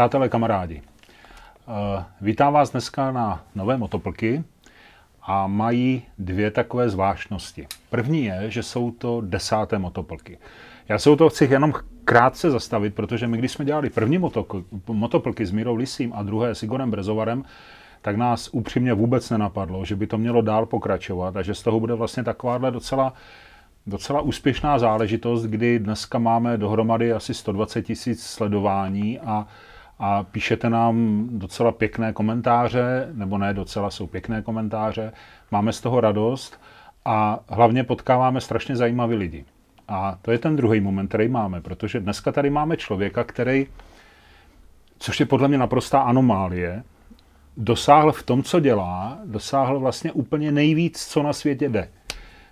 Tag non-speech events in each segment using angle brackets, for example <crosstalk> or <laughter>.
Přátelé, kamarádi, eh, vítám vás dneska na nové motoplky a mají dvě takové zvláštnosti. První je, že jsou to desáté motoplky. Já se u toho chci jenom krátce zastavit, protože my, když jsme dělali první motoplky s Mírou Lisím a druhé s Igorem Brezovarem, tak nás upřímně vůbec nenapadlo, že by to mělo dál pokračovat a že z toho bude vlastně takováhle docela docela úspěšná záležitost, kdy dneska máme dohromady asi 120 tisíc sledování a, a píšete nám docela pěkné komentáře, nebo ne docela, jsou pěkné komentáře, máme z toho radost a hlavně potkáváme strašně zajímavé lidi. A to je ten druhý moment, který máme, protože dneska tady máme člověka, který, což je podle mě naprostá anomálie, dosáhl v tom, co dělá, dosáhl vlastně úplně nejvíc, co na světě jde.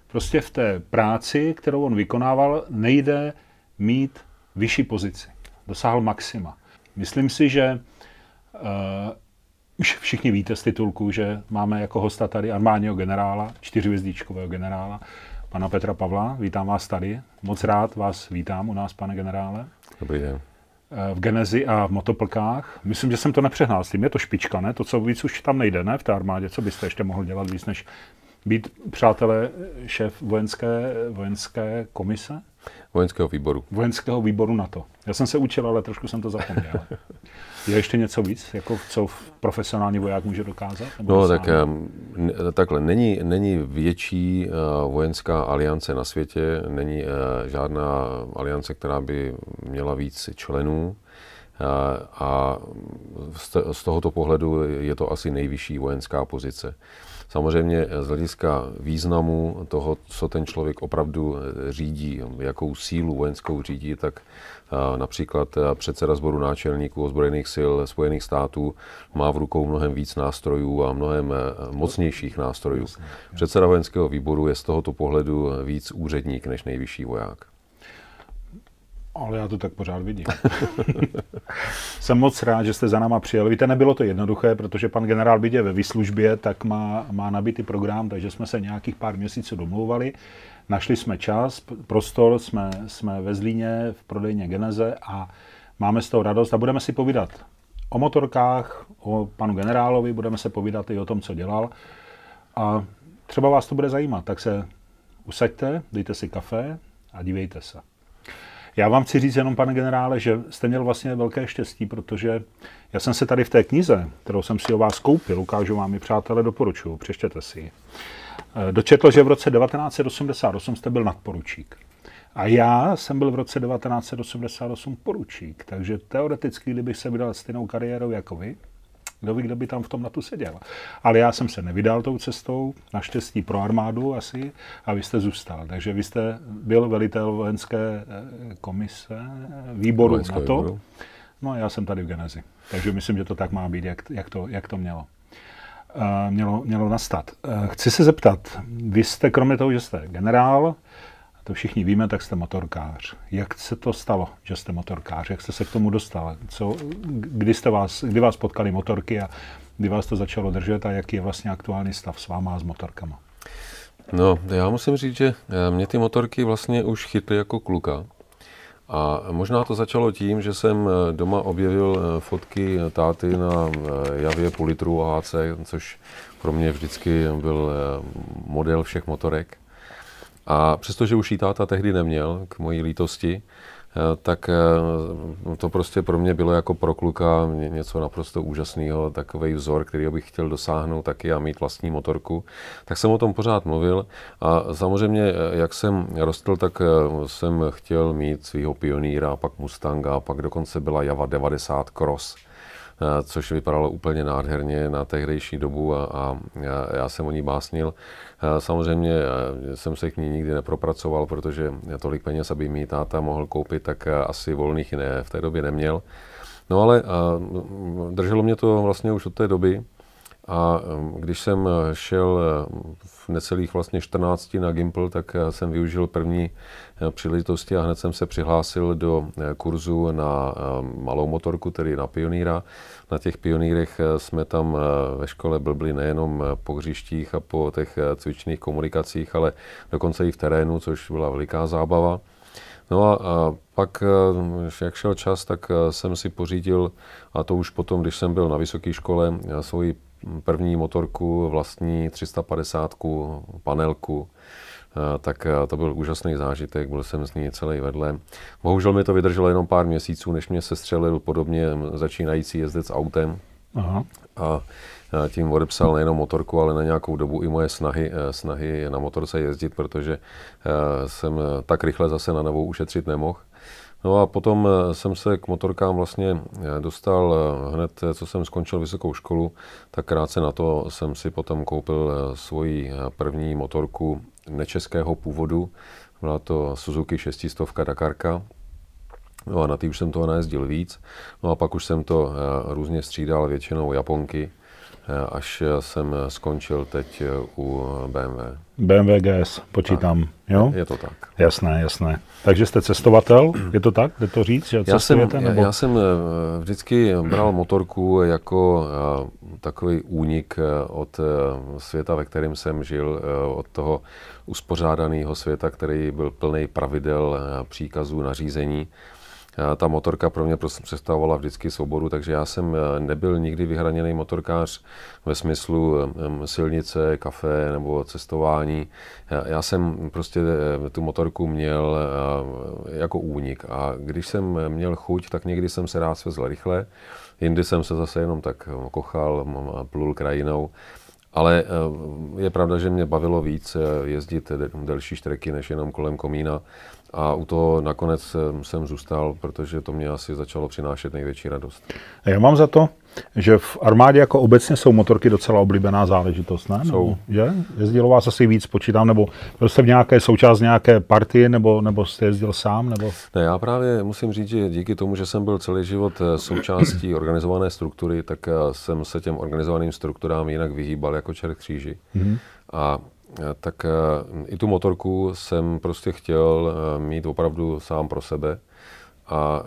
Prostě v té práci, kterou on vykonával, nejde mít vyšší pozici. Dosáhl maxima. Myslím si, že uh, už všichni víte z titulku, že máme jako hosta tady armádního generála, čtyřvězdíčkového generála, pana Petra Pavla. Vítám vás tady. Moc rád vás vítám u nás, pane generále. Dobrý den. Eh, v Genezi a v motoplkách. Myslím, že jsem to nepřehnal s tím. Je to špička, ne? To, co víc už tam nejde, ne? V té armádě. Co byste ještě mohl dělat víc, než být, přátelé, šéf vojenské, vojenské komise? Vojenského výboru. Vojenského výboru NATO. Já jsem se učil, ale trošku jsem to zapomněl. Je ještě něco víc, jako co profesionální voják může dokázat? No tak takhle, není, není větší uh, vojenská aliance na světě, není uh, žádná aliance, která by měla víc členů. Uh, a z tohoto pohledu je to asi nejvyšší vojenská pozice. Samozřejmě z hlediska významu toho, co ten člověk opravdu eh, řídí, jakou sílu vojenskou řídí, tak eh, například eh, předseda sboru náčelníků ozbrojených sil Spojených států má v rukou mnohem víc nástrojů a mnohem mocnějších nástrojů. Předseda vojenského výboru je z tohoto pohledu víc úředník než nejvyšší voják. Ale já to tak pořád vidím. <laughs> Jsem moc rád, že jste za náma přijeli. Víte, nebylo to jednoduché, protože pan generál Bidě ve výslužbě, tak má, má nabitý program, takže jsme se nějakých pár měsíců domlouvali. Našli jsme čas, prostor, jsme, jsme ve Zlíně v prodejně Geneze a máme z toho radost a budeme si povídat o motorkách, o panu generálovi, budeme se povídat i o tom, co dělal. A třeba vás to bude zajímat, tak se usaďte, dejte si kafe a dívejte se. Já vám chci říct jenom, pane generále, že jste měl vlastně velké štěstí, protože já jsem se tady v té knize, kterou jsem si o vás koupil, ukážu vám ji, přátelé, doporučuju, přečtěte si ji. Eh, dočetl, že v roce 1988 jste byl nadporučík. A já jsem byl v roce 1988 poručík, takže teoreticky, kdybych se vydal stejnou kariérou jako vy, kdo ví, kdo by tam v tom tu seděl. Ale já jsem se nevydal tou cestou, naštěstí pro armádu asi, a vy jste zůstal. Takže vy jste byl velitel vojenské eh, komise, výboru na to. Výboru. No a já jsem tady v Genezi. Takže myslím, že to tak má být, jak, jak, to, jak to mělo. Uh, mělo, mělo nastat. Uh, chci se zeptat, vy jste, kromě toho, že jste generál, to všichni víme, tak jste motorkář. Jak se to stalo, že jste motorkář? Jak jste se k tomu dostal? Co, kdy, jste vás, kdy vás potkali motorky a kdy vás to začalo držet a jaký je vlastně aktuální stav s váma a s motorkama? No, já musím říct, že eh, mě ty motorky vlastně už chytly jako kluka. A možná to začalo tím, že jsem eh, doma objevil eh, fotky táty na javě půl litru AHC, což pro mě vždycky byl model všech motorek. A přestože už jí táta tehdy neměl, k mojí lítosti, eh, tak eh, to prostě pro mě bylo jako pro kluka něco naprosto úžasného, takový vzor, který bych chtěl dosáhnout taky a mít vlastní motorku. Tak jsem o tom pořád mluvil a samozřejmě, eh, jak jsem rostl, tak jsem chtěl mít svého pionýra, pak Mustanga, pak dokonce byla Java 90 Cross což vypadalo úplně nádherně na tehdejší dobu a, a já jsem o ní básnil. Eh, samozřejmě eh, jsem se k ní nikdy nepropracoval, protože tolik peněz, aby mi táta mohl koupit, tak asi volných ne, v té době neměl. No ale drželo mě to vlastně už od té doby. A když jsem šel v necelých vlastně 14 na Gimple, tak jsem využil první příležitosti a hned jsem se přihlásil do kurzu na malou motorku, tedy na pioníra. Na těch pionýrech jsme tam ve škole blbli nejenom po hřištích a po těch cvičných komunikacích, ale dokonce i v terénu, což byla veliká zábava. No a pak, jak šel čas, tak jsem si pořídil, a to už potom, když jsem byl na vysoké škole, svoji první motorku, vlastní 350 panelku, tak to byl úžasný zážitek, byl jsem z ní celý vedle. Bohužel mi to vydrželo jenom pár měsíců, než mě sestřelil podobně začínající jezdec autem. Aha. A tím odepsal nejenom motorku, ale na nějakou dobu i moje snahy, snahy na motorce jezdit, protože jsem tak rychle zase na novou ušetřit nemohl. No a potom eh, jsem se k motorkám vlastně eh, dostal eh, hned, co jsem skončil vysokou školu, tak krátce na to jsem si potom koupil svoji první motorku nečeského původu. Byla to Suzuki 600 Dakarka, No a na ty už jsem toho najezdil víc. No a pak už jsem to různě střídal, většinou Japonky, až jsem skončil teď u BMW. BMW GS, počítám, tak, jo? Je to tak. Jasné, jasné. Takže jste cestovatel, je to tak? Jde to říct, že já jsem, nebo? já jsem eh, vždycky bral motorku jako eh, takový únik eh, od světa, ve kterém jsem žil, od toho uspořádaného světa, který byl plný pravidel, příkazů, nařízení ta motorka pro mě prostě představovala vždycky svobodu, takže já jsem eh, nebyl nikdy vyhraněný motorkář ve smyslu silnice, kafe nebo cestování. Já jsem prostě eh, tu motorku měl eh, jako únik a když jsem měl chuť, tak někdy jsem se rád svezl rychle, jindy jsem se zase jenom tak kochal, plul krajinou. Ale je pravda, že mě bavilo víc jezdit delší štreky než jenom kolem komína. A u toho nakonec jsem zůstal, protože to mě asi začalo přinášet největší radost. Já mám za to, že v armádě jako obecně jsou motorky docela oblíbená záležitost, ne? Jsou. že? Jezdilo vás asi víc, počítám, nebo byl jste v nějaké součást nějaké partie, nebo, nebo jste jezdil sám? Nebo... Ne, já právě musím říct, že díky tomu, že jsem byl celý život eh, součástí <clears throat> organizované struktury, tak eh, jsem se těm organizovaným strukturám jinak vyhýbal jako čert kříži. Mm-hmm. A tak eh, i tu motorku jsem prostě chtěl eh, mít opravdu sám pro sebe. A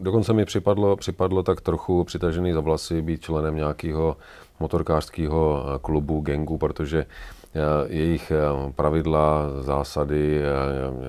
dokonce mi připadlo, připadlo tak trochu přitažený za vlasy být členem nějakého motorkářského klubu, gengu, protože jejich pravidla, zásady,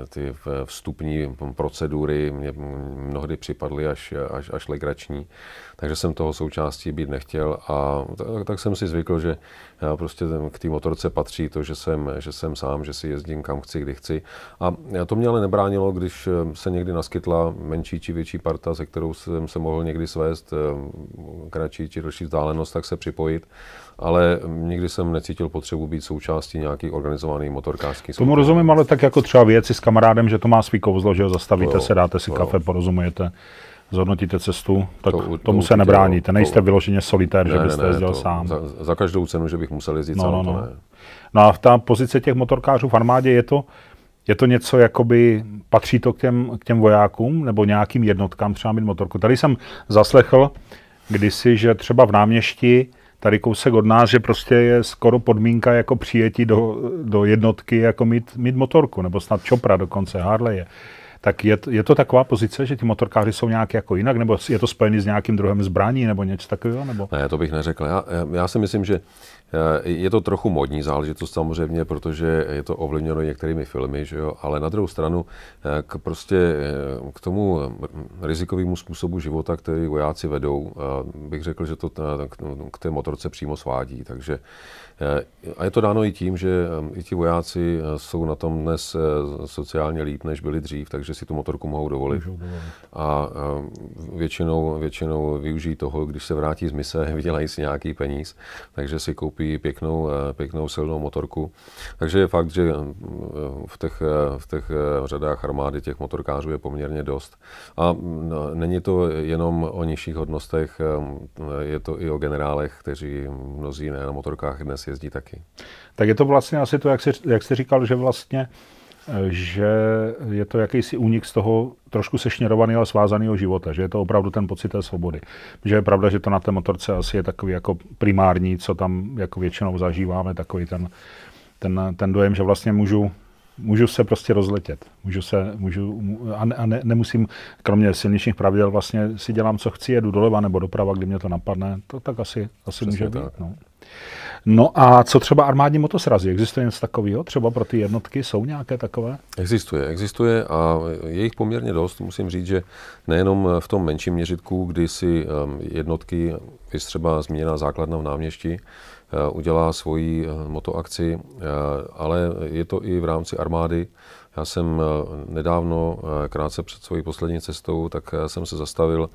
ty vstupní procedury mě mnohdy připadly až, až, až legrační takže jsem toho součástí být nechtěl a tak, tak jsem si zvykl, že já prostě k té motorce patří to, že jsem, že jsem sám, že si jezdím kam chci, kdy chci. A to mě ale nebránilo, když eh, se někdy naskytla menší či větší parta, se kterou jsem se mohl někdy svést eh, kratší či další vzdálenost, tak se připojit. Ale nikdy jsem necítil potřebu být součástí nějaký organizovaný motorkářský Tomu rozumím, ale tak jako třeba věci s kamarádem, že to má svý kouzlo, že zastavíte to, se, dáte si to, kafe, porozumujete zhodnotíte cestu, tak to, tomu to se nebráníte. Nejste to, vyloženě solitér, ne, že byste ne, jezdil to, sám. Za, za každou cenu, že bych musel jezdit no, sám, no, no. to ne. No a v ta pozice těch motorkářů v armádě je to, je to něco, jakoby patří to k těm, k těm vojákům nebo nějakým jednotkám třeba mít motorku. Tady jsem zaslechl kdysi, že třeba v náměšti tady kousek od nás, že prostě je skoro podmínka jako přijetí do, do jednotky, jako mít, mít motorku, nebo snad Čopra dokonce, Harley je. Tak je, je to taková pozice, že ti motorkáři jsou nějak jako jinak, nebo je to spojený s nějakým druhem zbraní, nebo něco takového? Nebo? Ne, to bych neřekl. Já, já si myslím, že eh, je to trochu modní záležitost samozřejmě, protože je to ovlivněno některými filmy, že jo? ale na druhou stranu eh, k, prostě eh, k tomu rizikovému způsobu života, který vojáci vedou, bych řekl, že to k té motorce přímo svádí. Takže a je to dáno i tím, že i ti vojáci jsou na tom dnes sociálně líp, než byli dřív, takže si tu motorku mohou dovolit. A většinou, většinou využijí toho, když se vrátí z mise, <laughs> vydělají si nějaký peníz, takže si koupí pěknou, pěknou silnou motorku. Takže je fakt, že v těch, v těch řadách armády těch motorkářů je poměrně dost. A není to jenom o nižších hodnostech, je to i o generálech, kteří mnozí ne na motorkách dnes jezdí taky. Tak je to vlastně asi to, jak jsi, jak jsi říkal, že vlastně že je to jakýsi únik z toho trošku sešněrovaného a svázaného života, že je to opravdu ten pocit té svobody. Že je pravda, že to na té motorce asi je takový jako primární, co tam jako většinou zažíváme, takový ten, ten, ten dojem, že vlastně můžu můžu se prostě rozletět. Můžu se, můžu, a, ne, a ne, nemusím, kromě silničních pravidel, vlastně si dělám, co chci, jedu doleva nebo doprava, kdy mě to napadne, to tak asi, asi může tak. být. No. no a co třeba armádní motosrazy? Existuje něco takového? Třeba pro ty jednotky jsou nějaké takové? Existuje, existuje a je jich poměrně dost. Musím říct, že nejenom v tom menším měřitku, kdy si um, jednotky, je třeba zmíněná základna v náměšti, udělá svoji eh, motoakci, eh, ale je to i v rámci armády. Já jsem nedávno, krátce před svojí poslední cestou, tak jsem se zastavil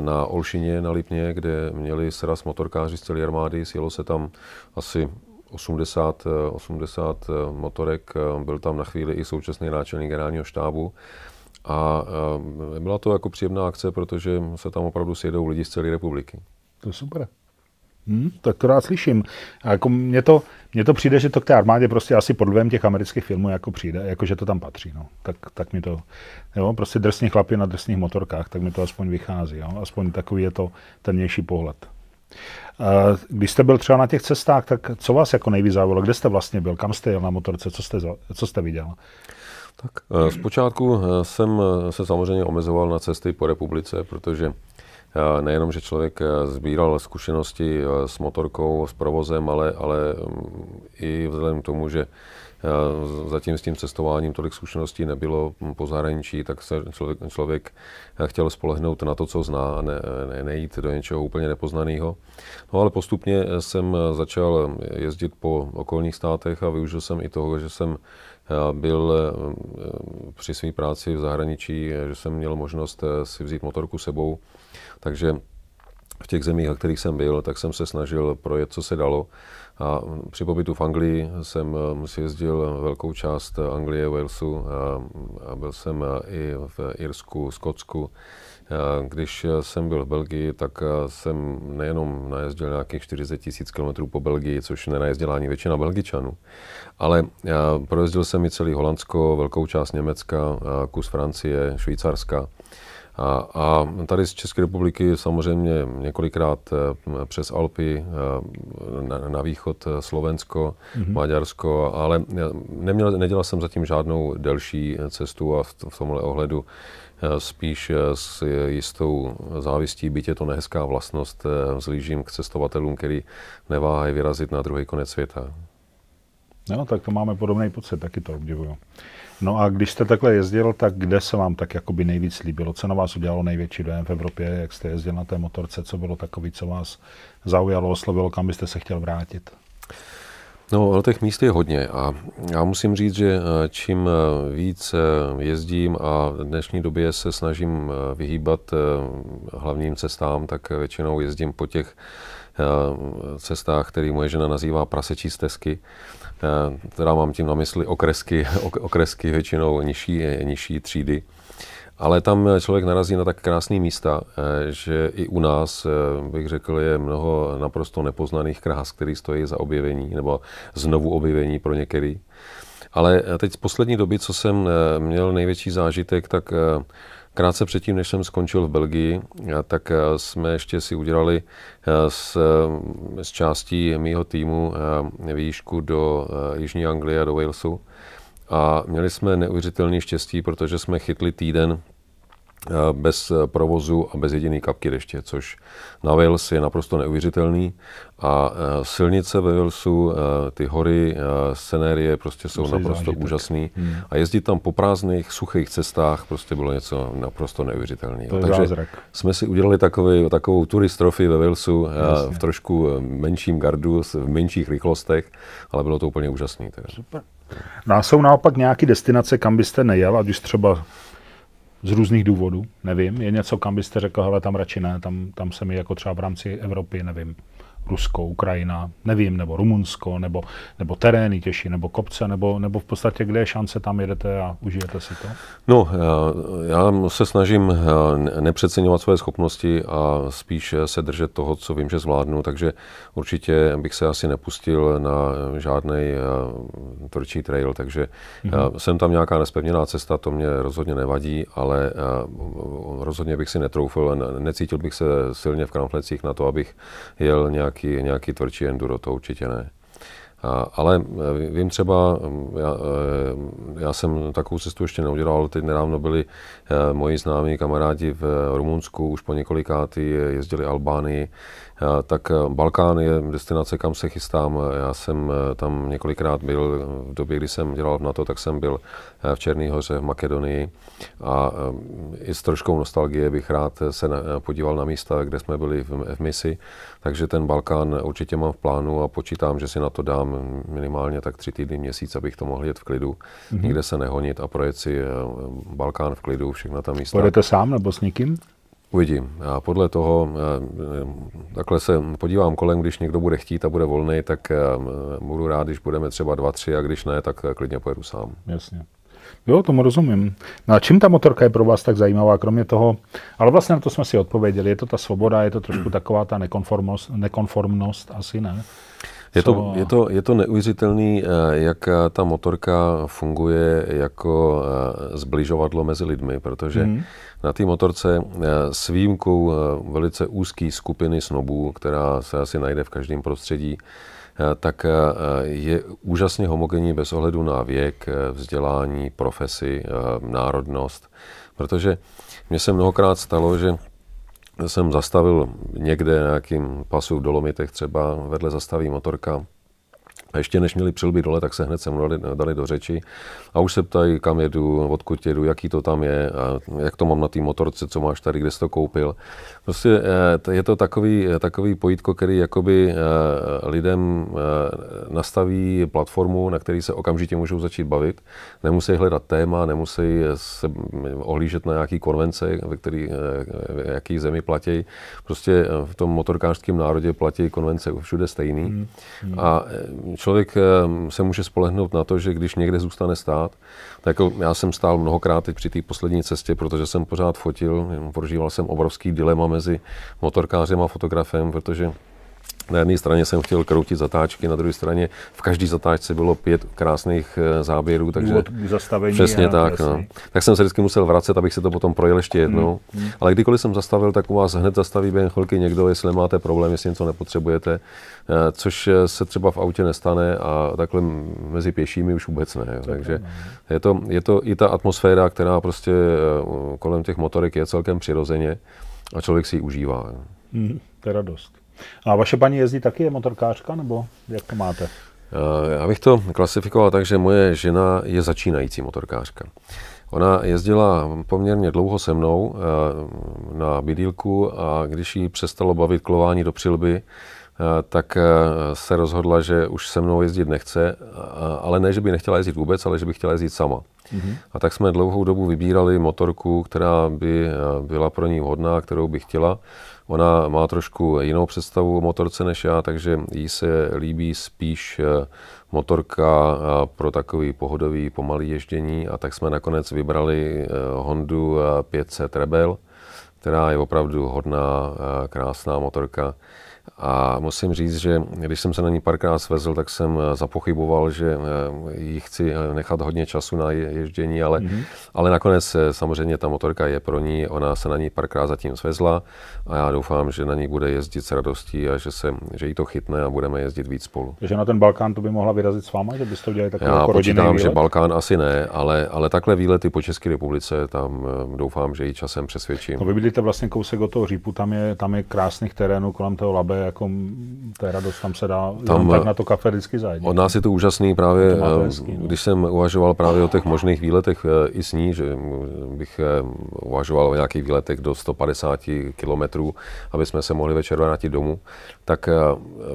na Olšině na Lipně, kde měli sraz motorkáři z celé armády. Sjelo se tam asi 80, 80 motorek, byl tam na chvíli i současný náčelník generálního štábu. A byla to jako příjemná akce, protože se tam opravdu sjedou lidi z celé republiky. To je super. Hmm, tak to rád slyším. A jako mně, to, mně to přijde, že to k té armádě prostě asi pod vlivem těch amerických filmů jako přijde, jako že to tam patří. No. Tak, tak mi to, jo, prostě drsní chlapi na drsných motorkách, tak mi to aspoň vychází. Jo. Aspoň takový je to tennější pohled. Když jste byl třeba na těch cestách, tak co vás jako nejvíc zaujalo? Kde jste vlastně byl? Kam jste jel na motorce? Co jste, co jste viděl? Tak eh, zpočátku eh, jsem eh, se samozřejmě omezoval na cesty po republice, protože nejenom, že člověk eh, sbíral zkušenosti eh, s motorkou, s provozem, ale, ale mm, i vzhledem k tomu, že eh, zatím s tím cestováním tolik zkušeností nebylo po zahraničí, tak se člověk, člověk chtěl spolehnout na to, co zná a ne, ne, nejít do něčeho úplně nepoznaného. No ale postupně jsem začal jezdit po okolních státech a využil jsem i toho, že jsem byl při své práci v zahraničí, že jsem měl možnost si vzít motorku sebou takže v těch zemích, na kterých jsem byl, tak jsem se snažil projet, co se dalo. A při pobytu v Anglii jsem eh, si jezdil velkou část Anglie, Walesu a, a byl jsem eh, i v Irsku, Skotsku. Když jsem byl v Belgii, tak eh, jsem nejenom najezdil nějakých 40 tisíc kilometrů po Belgii, což nenajezdila ani většina Belgičanů, ale projezdil jsem i celý Holandsko, velkou část Německa, kus Francie, Švýcarska. A, a tady z České republiky samozřejmě několikrát eh, přes Alpy eh, na, na východ eh, Slovensko, mm-hmm. Maďarsko, ale neměl, nedělal jsem zatím žádnou delší cestu a v, v tomhle ohledu spíš s jistou závistí, byť je to nehezká vlastnost, vzlížím k cestovatelům, který neváhají vyrazit na druhý konec světa. No, tak to máme podobný pocit, taky to obdivuju. No a když jste takhle jezdil, tak kde se vám tak jakoby nejvíc líbilo? Co na vás udělalo největší dojem v Evropě? Jak jste jezdil na té motorce? Co bylo takový, co vás zaujalo, oslovilo, kam byste se chtěl vrátit? No, těch míst je hodně a já musím říct, že eh, čím eh, víc eh, jezdím a v dnešní době se snažím vyhýbat hlavním cestám, tak většinou jezdím po těch cestách, které moje žena nazývá prasečí stezky teda mám tím na mysli okresky, okresky většinou nižší, nižší třídy. Ale tam člověk narazí na tak krásné místa, eh, že i u nás, eh, bych řekl, je mnoho naprosto nepoznaných krás, které stojí za objevení nebo znovu objevení pro některý. Ale teď z poslední doby, co jsem eh, měl největší zážitek, tak Krátce předtím, než jsem skončil v Belgii, tak eh, jsme ještě si udělali z, z eh, částí mýho týmu eh, výšku do Jižní Anglie a do Walesu. A měli jsme neuvěřitelný štěstí, protože jsme chytli týden Eh, bez eh, provozu a bez jediné kapky deště, což na Wales je naprosto neuvěřitelný. A eh, silnice ve Walesu, ty hory, scenérie prostě jsou Musí naprosto zážitek. úžasný. Hmm. A jezdit tam po prázdných, suchých cestách prostě bylo něco naprosto neuvěřitelného. Takže zázrak. jsme si udělali takový, takovou turistrofy ve Walesu Jasně. v trošku menším gardu, v menších rychlostech, ale bylo to úplně úžasné. Super. No a jsou naopak nějaké destinace, kam byste nejel, ať už třeba z různých důvodů, nevím. Je něco, kam byste řekl, hele, tam radši ne, tam, tam se mi jako třeba v rámci Evropy, nevím, Rusko, Ukrajina, nevím, nebo Rumunsko, nebo, nebo terény těžší, nebo kopce, nebo, nebo v podstatě kde je šance, tam jedete a užijete si to? No, já, já se snažím eh, nepřeceňovat své schopnosti a spíš se držet toho, co vím, že zvládnu, takže určitě bych se asi nepustil na žádný eh, tvrdší trail, takže mm-hmm. jsem tam nějaká nespevněná cesta, to mě rozhodně nevadí, ale rozhodně bych si netroufil, necítil bych se silně v kramflecích na to, abych jel nějak nějaký, nějaký tvrdší enduro, to určitě ne. Ale vím třeba, já, já jsem takovou cestu ještě neudělal, teď nedávno byli moji známí kamarádi v Rumunsku, už po několikátý jezdili Albánii, tak eh, Balkán je destinace, kam se chystám. Já jsem eh, tam několikrát byl, v době, kdy jsem dělal v NATO, tak jsem byl v Černý hoře, v Makedonii a i s troškou nostalgie bych rád se podíval na místa, kde jsme byli v, misi. Takže ten Balkán určitě mám v plánu a počítám, že si na to dám minimálně tak tři týdny, měsíc, abych to mohl jet v klidu, mm-hmm. nikde se nehonit a projet si Balkán v klidu, všechna ta místa. Pojedete sám nebo s někým? Uvidím. A podle toho, eh, takhle se podívám kolem, když někdo bude chtít a bude volný, tak eh, budu rád, když budeme třeba dva, tři a když ne, tak eh, klidně pojedu sám. Jasně. Jo, tomu rozumím. No a čím ta motorka je pro vás tak zajímavá, kromě toho, ale vlastně na to jsme si odpověděli, je to ta svoboda, je to trošku taková ta nekonformnost, nekonformnost asi ne? Je to, je, to, je to neuvěřitelný, jak ta motorka funguje jako zbližovadlo mezi lidmi, protože mm na té motorce eh, s výjimkou eh, velice úzké skupiny snobů, která se asi najde v každém prostředí, eh, tak je úžasně homogenní bez ohledu na věk, vzdělání, profesi, národnost. Protože mně se mnohokrát stalo, že jsem zastavil někde nějakým pasu v Dolomitech třeba, vedle zastaví motorka, a ještě než měli přilby dole, tak se hned se mnou dali, dali do řeči a už se ptají, kam jedu, odkud jedu, jaký to tam je, a jak to mám na té motorce, co máš tady, kde jsi to koupil. Prostě eh, je to takový, takový pojítko, který jakoby eh, lidem eh, nastaví platformu, na který se okamžitě můžou začít bavit. Nemusí hledat téma, nemusí se ohlížet na nějaký konvence, ve který, jaký zemi platí. Prostě v tom motorkářském národě platí konvence všude stejný. Hmm. Hmm. A člověk se může spolehnout na to, že když někde zůstane stát, tak jako já jsem stál mnohokrát teď při té poslední cestě, protože jsem pořád fotil, prožíval jsem obrovský dilema mezi motorkářem a fotografem, protože na jedné straně jsem chtěl kroutit zatáčky, na druhé straně v každé zatáčce bylo pět krásných eh, záběrů, takže zastavení přesně tak. No. Tak jsem se vždycky musel vracet, abych si to potom projel ještě jednou. Hmm, hmm. Ale kdykoliv jsem zastavil, tak u vás hned zastaví během chvilky někdo, jestli máte problém, jestli něco nepotřebujete, eh, což eh, se třeba v autě nestane a takhle mezi pěšími už vůbec ne. Jo. Takže je to, je to i ta atmosféra, která prostě kolem těch motorek je celkem přirozeně a člověk si ji užívá. Hmm, to je radost. A vaše paní jezdí taky, je motorkářka, nebo jak to máte? Eh, já bych to klasifikoval tak, že moje žena je začínající motorkářka. Ona jezdila poměrně dlouho se mnou eh, na bydýlku a když jí přestalo bavit klování do přilby, eh, tak se rozhodla, že už se mnou jezdit nechce, ale ne, že by nechtěla jezdit vůbec, ale že by chtěla jezdit sama. Mm-hmm. A tak jsme dlouhou dobu vybírali motorku, která by byla pro ní vhodná, kterou by chtěla. Ona má trošku jinou představu o motorce než já, takže jí se líbí spíš eh, motorka eh, pro takový pohodový pomalý ježdění a tak jsme nakonec vybrali eh, Hondu 500 Rebel, která je opravdu hodná, krásná motorka. A musím říct, že když jsem se na ní párkrát svezl, tak jsem eh, zapochyboval, že eh, jí chci eh, nechat hodně času na ježdění, ale, mm-hmm. ale nakonec samozřejmě ta motorka je pro ní, ona se na ní párkrát zatím svezla a já doufám, že na ní bude jezdit s radostí a že, se, že jí to chytne a budeme jezdit víc spolu. Takže na ten Balkán to by mohla vyrazit s váma, že byste udělali takový Já jako počítám, že Balkán asi ne, ale, ale takhle výlety po České republice, tam doufám, že ji časem přesvědčím. No vy bydlíte vlastně kousek od toho řípu, tam je, tam je krásných terénů kolem toho Labe, jako to je radost, tam se dá tam, tak na to kafe vždycky zajít. Od nás je to úžasný právě, to hezký, no. když jsem uvažoval právě o těch možných výletech eh, i s ní, že bych eh, uvažoval o nějakých výletech do 150 kilometrů, aby jsme se mohli večer vrátit domů, tak eh,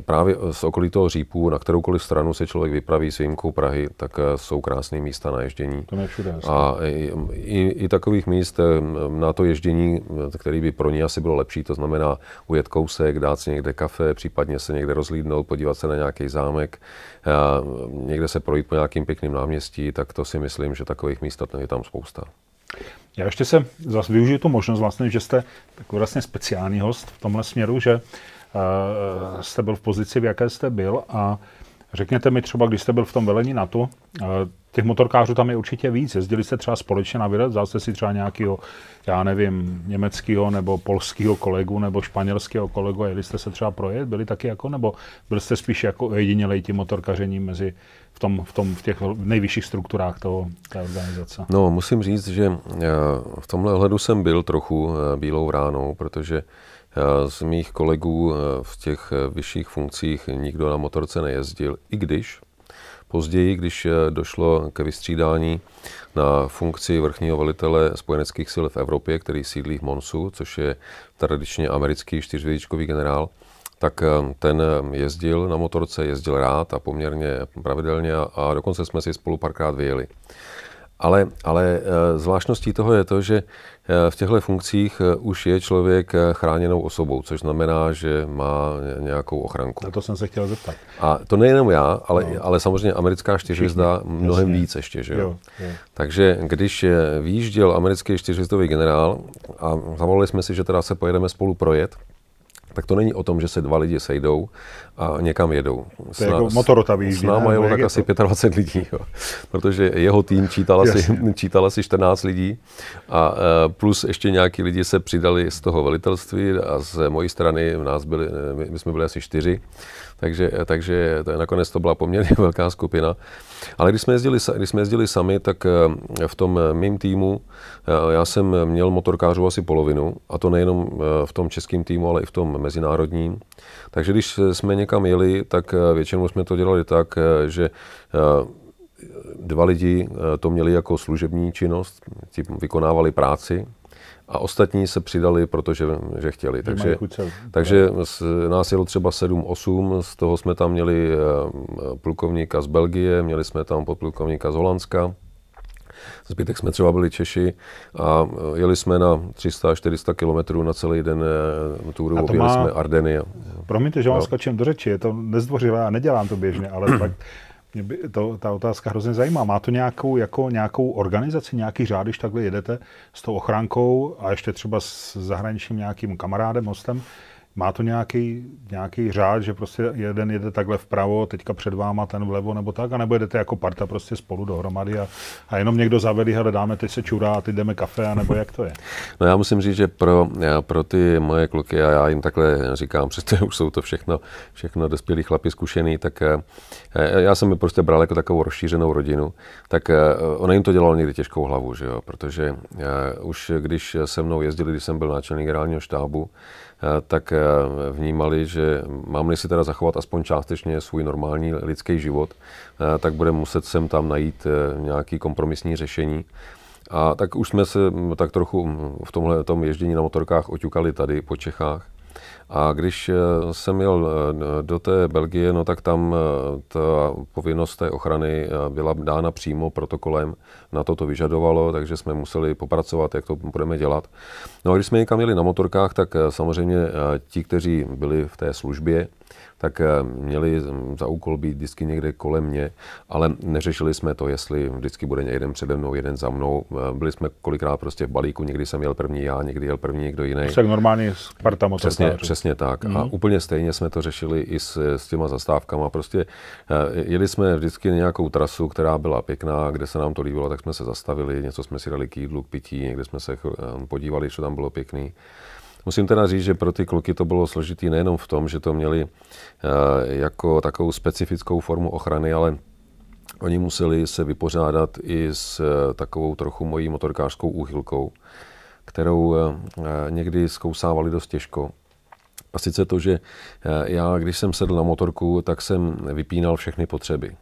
právě z okolí toho řípu, na kteroukoliv stranu se člověk vypraví s výjimkou Prahy, tak jsou krásné místa na ježdění. To je všude A i, i, i takových míst na to ježdění, který by pro ně asi bylo lepší, to znamená ujet kousek, dát si někde kafe, případně se někde rozlídnout, podívat se na nějaký zámek, někde se projít po nějakým pěkným náměstí, tak to si myslím, že takových míst je tam spousta. Já ještě se zase využiju tu možnost vlastně, že jste takový vlastně speciální host v tomhle směru, že uh, jste byl v pozici, v jaké jste byl a Řekněte mi třeba, když jste byl v tom velení NATO, eh, těch motorkářů tam je určitě víc. Jezdili jste třeba společně na výlet, vzal jste si třeba nějakého, já nevím, německého nebo polského kolegu nebo španělského kolegu a jeli jste se třeba projet? Byli taky jako, nebo byli jste spíš jako jedinělej tím motorkařením mezi v, tom, v, tom, v těch nejvyšších strukturách toho, té organizace? No, musím říct, že eh, v tomhle ohledu jsem byl trochu eh, bílou ránou, protože z mých kolegů v těch vyšších funkcích nikdo na motorce nejezdil, i když Později, když eh, došlo ke vystřídání na funkci vrchního velitele spojeneckých sil v Evropě, který sídlí v Monsu, což je tradičně americký čtyřvědičkový generál, tak eh, ten eh, jezdil na motorce, jezdil rád a poměrně pravidelně a dokonce jsme si spolu párkrát vyjeli. Ale, ale eh, zvláštností toho je to, že eh, v těchto funkcích eh, už je člověk chráněnou osobou, což znamená, že má nějakou ochranku. Na to jsem se chtěl zeptat. A to nejenom já, ale, no. ale samozřejmě americká čtyřhvězda mnohem Jasně. víc ještě. Že jo? Jo, jo. Takže když výjížděl americký čtyřhvězdový generál a zavolali jsme si, že teda se pojedeme spolu projet, tak to není o tom, že se dva lidi sejdou a někam jedou. To je jako motorota výjíždí. S náma jelo tak asi to? 25 lidí, jo. protože jeho tým čítal asi, <laughs> čítal asi 14 lidí a e, plus ještě nějaký lidi se přidali z toho velitelství a z mojí strany v nás byli, my, my jsme byli asi čtyři takže, takže to je, nakonec to byla poměrně <laughs> velká skupina. Ale když jsme jezdili, když jsme jezdili sami, tak eh, v tom eh, mým týmu eh, já jsem měl motorkářů asi polovinu, a to nejenom v tom českém týmu, ale i v tom mezinárodním. Takže když jsme někam jeli, tak většinou jsme to dělali tak, že dva lidi to měli jako služební činnost, vykonávali práci a ostatní se přidali, protože že chtěli. Takže, takže nás jelo třeba 7-8, z toho jsme tam měli eh, plukovníka z Belgie, měli jsme tam podplukovníka z Holandska, Zbytek jsme třeba byli Češi a eh, jeli jsme na 300-400 kilometrů na celý den eh, túru, objeli má... jsme Ardeny. Promiňte, že vám skočím do řeči, je to nezdvořilé a nedělám to běžně, ale <clears throat> tak mě by to, ta otázka hrozně zajímá. Má to nějakou, jako, nějakou organizaci, nějaký řád, když takhle jedete s tou ochránkou a ještě třeba s zahraničním nějakým kamarádem, hostem, má to nějaký, nějaký řád, že prostě jeden jede takhle vpravo, teďka před váma ten vlevo nebo tak, anebo jedete jako parta prostě spolu dohromady a, a jenom někdo zavedí, hele dáme, teď se čurá a teď jdeme kafe, nebo jak to je? No já musím říct, že pro, pro ty moje kluky, a já jim takhle říkám, <laughs> přestože už jsou to všechno, všechno dospělí chlapi zkušený, tak eh, já jsem je prostě bral jako takovou rozšířenou rodinu, tak eh, ono jim to dělalo někdy těžkou hlavu, že jo? protože eh, už když se mnou jezdili, když jsem byl náčelník generálního štábu, Eh, tak eh, vnímali, že mám-li si teda zachovat aspoň částečně svůj normální lidský život, eh, tak budeme muset sem tam najít nějaký kompromisní řešení. A tak už jsme se tak trochu v tomhle tom ježdění na motorkách oťukali tady po Čechách. A když eh, jsem jel eh, do té Belgie, no tak tam eh, ta povinnost té ochrany byla dána přímo protokolem. Na to to vyžadovalo, takže jsme museli popracovat, jak to budeme dělat. No a když jsme někam jeli na motorkách, tak samozřejmě ti, kteří byli v té službě, tak eh, měli za úkol být vždycky někde kolem mě, ale neřešili jsme to, jestli vždycky bude jeden přede mnou, jeden za mnou. Eh, byli jsme kolikrát prostě v balíku, někdy jsem jel první já, někdy jel první někdo jiný. Tak normálně Sparta Přesně, přesně tak. Mm. A mhm. úplně stejně jsme to řešili i s, s těma zastávkama. Prostě eh, jeli jsme vždycky nějakou trasu, která byla pěkná, kde se nám to líbilo, tak jsme se zastavili, něco jsme si dali k jídlu, k pití, někde jsme se podívali, co tam bylo pěkný. Musím teda říct, že pro ty kluky to bylo složitý nejenom v tom, že to měli eh, jako takovou specifickou formu ochrany, ale oni museli se vypořádat i s eh, takovou trochu mojí motorkářskou úchylkou, kterou eh, někdy zkousávali dost těžko. A sice to, že já, když jsem sedl na motorku, tak jsem vypínal všechny potřeby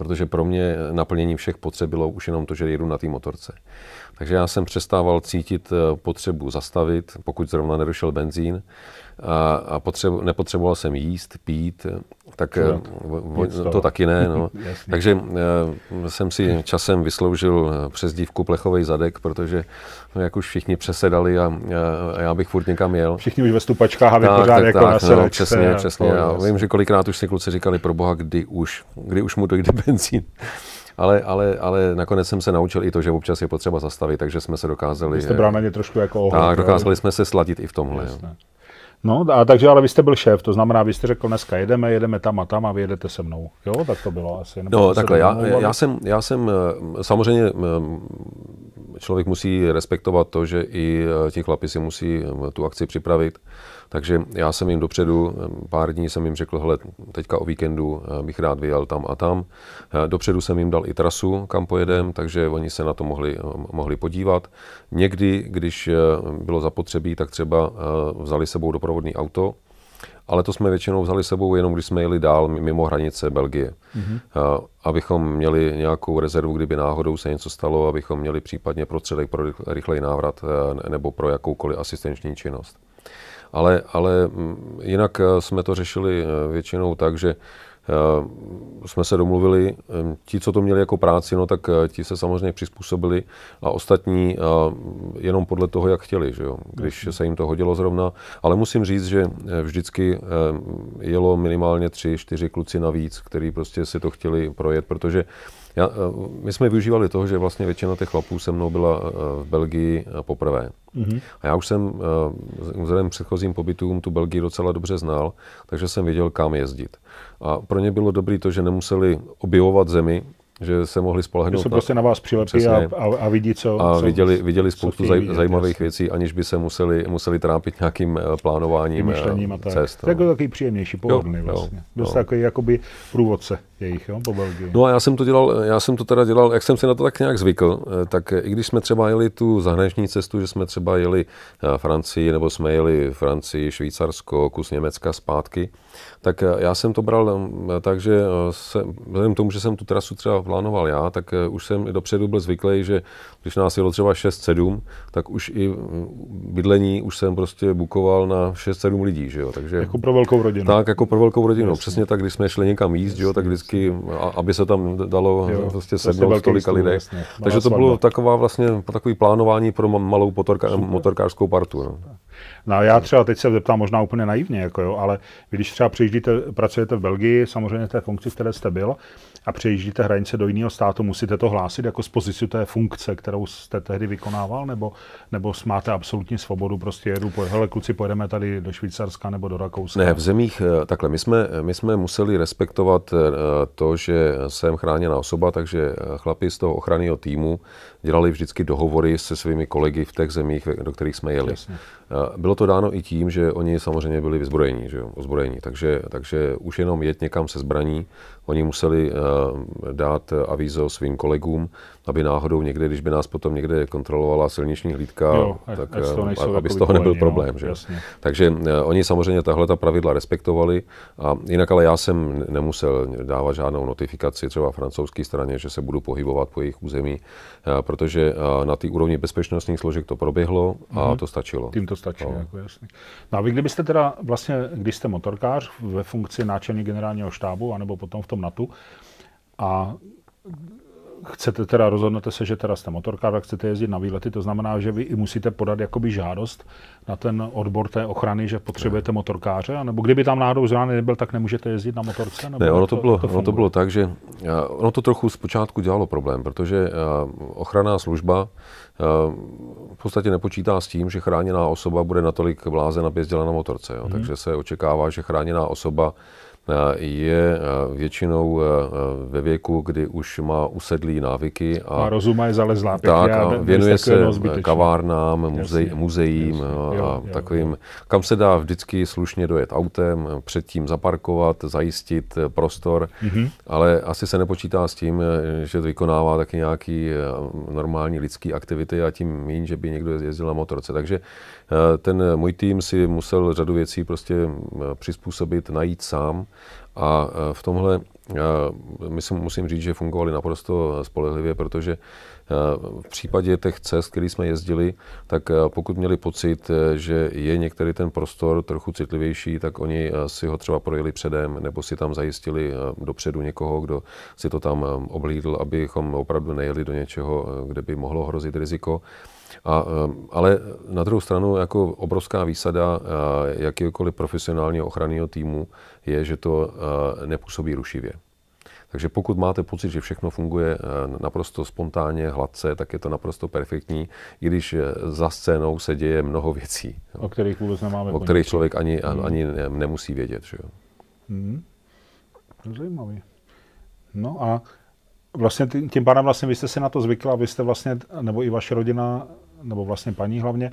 protože pro mě naplnění všech potřeb bylo už jenom to, že jedu na té motorce. Takže já jsem přestával cítit eh, potřebu zastavit, pokud zrovna nedošel benzín a, a potřebu, nepotřeboval jsem jíst, pít, tak to, eh, to taky ne. No. <laughs> Takže uh, jsem si časem vysloužil přezdívku plechový zadek, protože no, jak už všichni přesedali a, a já bych furt někam jel. Všichni už ve stupačkách a vy pořád tak, jako tak, no, přesně, přesně. Já vím, že kolikrát už si kluci říkali, pro boha, kdy už, kdy už mu dojde <laughs> benzín ale, ale, ale nakonec jsem se naučil i to, že občas je potřeba zastavit, takže jsme se dokázali... Vy jste bral na ně trošku jako ohled, Tak, dokázali jsme se sladit i v tomhle. Jasné. No, a takže ale vy jste byl šéf, to znamená, vy jste řekl, dneska jedeme, jedeme tam a tam a vy jedete se mnou. Jo, tak to bylo asi. Nebo no, takhle, já, já, jsem, já jsem eh, samozřejmě eh, člověk musí respektovat to, že i eh, ti chlapi si musí tu akci připravit. Takže já jsem jim dopředu, pár dní jsem jim řekl, hele, teďka o víkendu bych rád vyjel tam a tam. Dopředu jsem jim dal i trasu, kam pojedem, takže oni se na to mohli, mohli podívat. Někdy, když bylo zapotřebí, tak třeba vzali sebou doprovodný auto, ale to jsme většinou vzali sebou jenom, když jsme jeli dál mimo hranice Belgie. Mm-hmm. Abychom měli nějakou rezervu, kdyby náhodou se něco stalo, abychom měli případně prostředek pro rychlej návrat nebo pro jakoukoliv asistenční činnost. Ale, ale mm, jinak jsme to řešili většinou tak, že Eh, jsme se domluvili, eh, ti, co to měli jako práci, no tak eh, ti se samozřejmě přizpůsobili a ostatní jenom podle toho, jak chtěli, že jo? když se jim to hodilo zrovna. Ale musím říct, že vždycky jelo minimálně tři, čtyři kluci navíc, kteří prostě si to chtěli projet, protože já, my jsme využívali toho, že vlastně většina těch chlapů se mnou byla v Belgii poprvé. Mm-hmm. A já už jsem vzhledem předchozím pobytům tu Belgii docela dobře znal, takže jsem věděl, kam jezdit. A pro ně bylo dobré to, že nemuseli objevovat zemi, že se mohli spolehnout. Že se prostě na vás přilepí a, a, a vidí, co... A viděli, viděli spoustu zaj, vidět, zajímavých jasný. věcí, aniž by se museli, museli trápit nějakým eh, plánováním a tak. cest. To je no. takový příjemnější, pohodlný jo, vlastně. Jo, Dost jo. takový jakoby průvodce jejich, jo, po Belgii. No a já jsem to dělal, já jsem to teda dělal, jak jsem si na to tak nějak zvykl, eh, tak i když jsme třeba jeli tu zahraniční cestu, že jsme třeba jeli eh, Francii, nebo jsme jeli Francii, Švýcarsko, kus Německa zpátky, tak eh, já jsem to bral eh, tak, že eh, se, vzhledem k tomu, že jsem tu trasu třeba plánoval já, tak už jsem dopředu byl zvyklý, že když nás jelo třeba 6-7, tak už i bydlení už jsem prostě bukoval na 6-7 lidí, že jo. Takže, jako pro velkou rodinu. Tak, jako pro velkou rodinu. Jasně. Přesně tak, když jsme šli někam jíst, jo, tak vždycky, aby se tam dalo jo, prostě sednout tolika lidí. Takže to bylo taková vlastně, takový plánování pro malou motorka, motorkářskou partu. No. No já třeba teď se zeptám možná úplně naivně, jako jo, ale když třeba přijíždíte, pracujete v Belgii, samozřejmě té funkci, v které jste byl, a přejíždíte hranice do jiného státu, musíte to hlásit jako z pozici té funkce, kterou jste tehdy vykonával, nebo, nebo máte absolutní svobodu, prostě jedu, po, hele kluci, pojedeme tady do Švýcarska nebo do Rakouska? Ne, v zemích, eh, takhle, my jsme, my jsme museli respektovat eh, to, že jsem chráněná osoba, takže eh, chlapi z toho ochranného týmu dělali vždycky dohovory se svými kolegy v těch zemích, do kterých jsme jeli. Jasně. Bylo to dáno i tím, že oni samozřejmě byli vyzbrojení, že jo, ozbrojení, takže, takže už jenom jet někam se zbraní, oni museli dát avízo svým kolegům, aby náhodou někde, když by nás potom někde kontrolovala silniční hlídka, jo, tak eh, aby z toho nebyl problém. Že? Takže eh, oni samozřejmě tahle ta pravidla respektovali, a jinak ale já jsem nemusel dávat žádnou notifikaci třeba francouzské straně, že se budu pohybovat po jejich území, eh, protože na té úrovni bezpečnostních složek to proběhlo a mm-hmm. to stačilo. Tím to stačí, no. jako jasný. No a vy kdybyste teda vlastně, když jste motorkář ve funkci náčelník generálního štábu, anebo potom v tom NATO, a chcete teda, rozhodnete se, že teda jste motorkář a chcete jezdit na výlety, to znamená, že vy i musíte podat jakoby žádost na ten odbor té ochrany, že potřebujete motorkáře, nebo kdyby tam náhodou zraněný nebyl, tak nemůžete jezdit na motorce? Nebo ne, ono to, bylo, to, ono to bylo tak, že ono to trochu zpočátku dělalo problém, protože ochranná služba v podstatě nepočítá s tím, že chráněná osoba bude natolik blázen, aby jezdila na motorce. Jo. Hmm. Takže se očekává, že chráněná osoba je eh, většinou eh, ve věku, kdy už má usedlý návyky. A, a rozum je zalezlá pěkně. Tak a věnuje se kavárnám, muzej, muzeím jasně, a jo, takovým, jo. kam se dá vždycky slušně dojet autem, předtím zaparkovat, zajistit prostor, mm-hmm. ale asi se nepočítá s tím, že to vykonává taky nějaký eh, normální lidský aktivity a tím méně, že by někdo jezdil na motorce. Takže ten můj tým si musel řadu věcí prostě přizpůsobit, najít sám. A e, v tomhle myslím, musím říct, že fungovali naprosto spolehlivě, protože v případě těch cest, které jsme jezdili, tak pokud měli pocit, že je některý ten prostor trochu citlivější, tak oni si ho třeba projeli předem, nebo si tam zajistili dopředu někoho, kdo si to tam oblídl, abychom opravdu nejeli do něčeho, kde by mohlo hrozit riziko. A, ale na druhou stranu jako obrovská výsada jakýkoliv profesionálního ochranného týmu je, že to nepůsobí rušivě. Takže pokud máte pocit, že všechno funguje naprosto spontánně, hladce, tak je to naprosto perfektní, i když za scénou se děje mnoho věcí. O kterých vůbec nemáme O kterých člověk ani, hmm. ani nemusí vědět. Že jo? Hmm. Zajímavý. No a vlastně tím pádem vlastně vy jste si na to zvykla, vy jste vlastně, nebo i vaše rodina, nebo vlastně paní hlavně,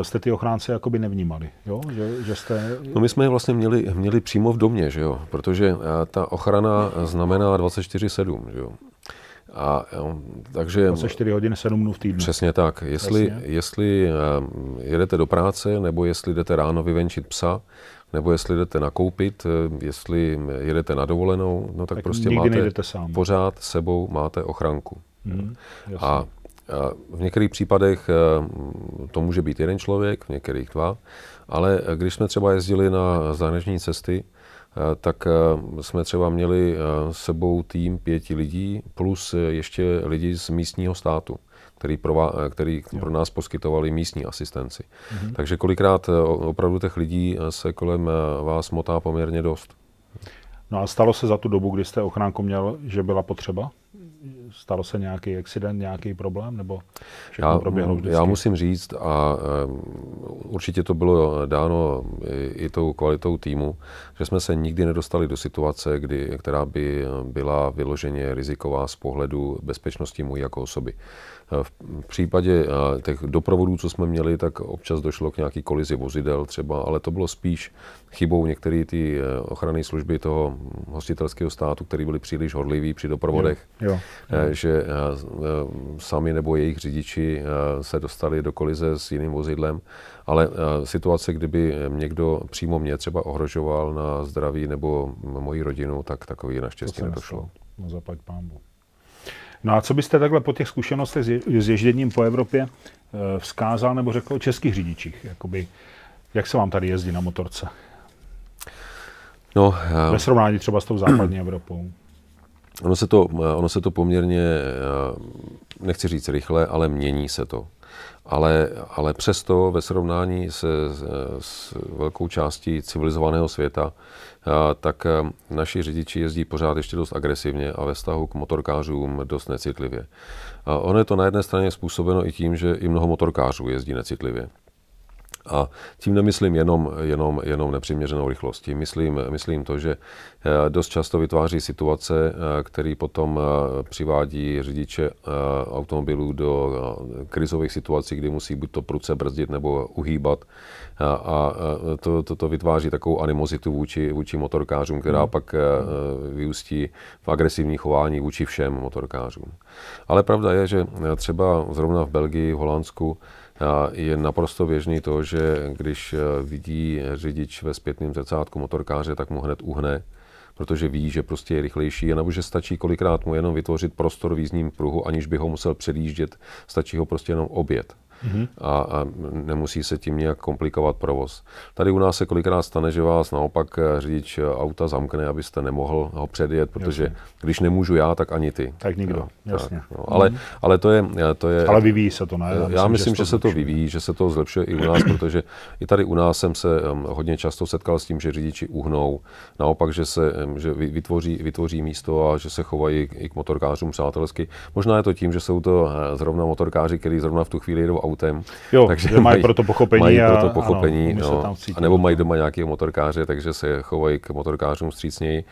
eh, jste ty ochránce jakoby nevnímali, jo? Že, že jste... No my jsme je vlastně měli, měli přímo v domě, že jo? protože eh, ta ochrana znamená 24-7, že jo? A, takže, 24 hodin, 7 dnů v týdnu. Přesně tak. Jestli, jestli um, jedete do práce, nebo jestli jdete ráno vyvenčit psa, nebo jestli jdete nakoupit, eh, jestli jedete na dovolenou, no tak, tak prostě máte sám. pořád sebou máte ochranku. Hmm, a v některých případech eh, to může být jeden člověk, v některých dva, ale když jsme třeba jezdili na zahraniční cesty, eh, tak jsme třeba měli sebou tým pěti lidí plus ještě lidi z místního státu který pro, který pro nás poskytovali místní asistenci. Mm-hmm. Takže kolikrát eh, opravdu těch lidí eh, se kolem eh, vás motá poměrně dost. No a stalo se za tu dobu, kdy jste ochránku měl, že byla potřeba? Stalo se nějaký accident, nějaký problém, nebo všechno já, proběhlo vždycky? Já musím říct, a um, určitě to bylo dáno i, i tou kvalitou týmu, že jsme se nikdy nedostali do situace, kdy, která by byla vyloženě riziková z pohledu bezpečnosti můj jako osoby. V případě těch doprovodů, co jsme měli, tak občas došlo k nějaký kolizi vozidel třeba, ale to bylo spíš chybou některé ty ochranné služby toho hostitelského státu, který byli příliš horliví při doprovodech, jo, jo. Že e, sami nebo jejich řidiči se dostali do kolize s jiným vozidlem, ale situace, kdyby někdo přímo mě třeba ohrožoval na zdraví nebo moji rodinu, tak takový naštěstí nedošlo. No zaplať pámbu. No a co byste takhle po těch zkušenostech s ježděním po Evropě eh, vzkázal nebo řekl o českých řidičích? Jakoby, jak se vám tady jezdí na motorce? No. Ve srovnání třeba s tou západní <clears throat> Evropou. Ono se, to, ono se to poměrně, eh, nechci říct rychle, ale mění se to. Ale, ale přesto ve srovnání se s velkou částí civilizovaného světa tak eh, naši řidiči jezdí pořád ještě dost agresivně a ve vztahu k motorkářům dost necitlivě. A ono je to na jedné straně způsobeno i tím, že i mnoho motorkářů jezdí necitlivě. A tím nemyslím jenom, jenom, jenom nepřiměřenou rychlostí. Myslím, myslím to, že eh, dost často vytváří situace, eh, které potom přivádí řidiče automobilů do krizových situací, kdy musí buď to pruce brzdit nebo uhýbat a, to, to, to vytváří takovou animozitu vůči, vůči motorkářům, která hmm. pak vyústí v agresivní chování vůči všem motorkářům. Ale pravda je, že třeba zrovna v Belgii, v Holandsku, je naprosto běžný to, že když e, vidí řidič ve zpětném zrcátku motorkáře, tak mu hned uhne, protože ví, že prostě je rychlejší, nebo že stačí kolikrát mu jenom vytvořit prostor v jízdním pruhu, aniž by ho musel předjíždět, stačí ho prostě jenom obět mm-hmm. a, a nemusí se tím nějak komplikovat provoz. Tady u nás se kolikrát stane, že vás naopak eh, řidič eh, auta zamkne, abyste nemohl ho předjet, protože jasně. když nemůžu já, tak ani ty. Tak nikdo, no, jasně. Tak, no. Ale, mm-hmm. ale to, je, to je... Ale vyvíjí se to, ne? Já, já myslím, že, že se to vyvíjí, že se to zlepšuje i u nás, protože i tady u nás jsem se hodně často setkal s tím, že řidiči uhnou, naopak, že se že vytvoří, vytvoří místo a že se chovají i k motorkářům přátelsky. Možná je to tím, že jsou to eh, zrovna motorkáři, kteří zrovna v tu chvíli jedou autem. Jo, takže mají, mají pro to pochopení. Mají pro to pochopení, ano, no, a nebo mají doma nějakého motorkáře, takže se chovají k motorkářům střícněji.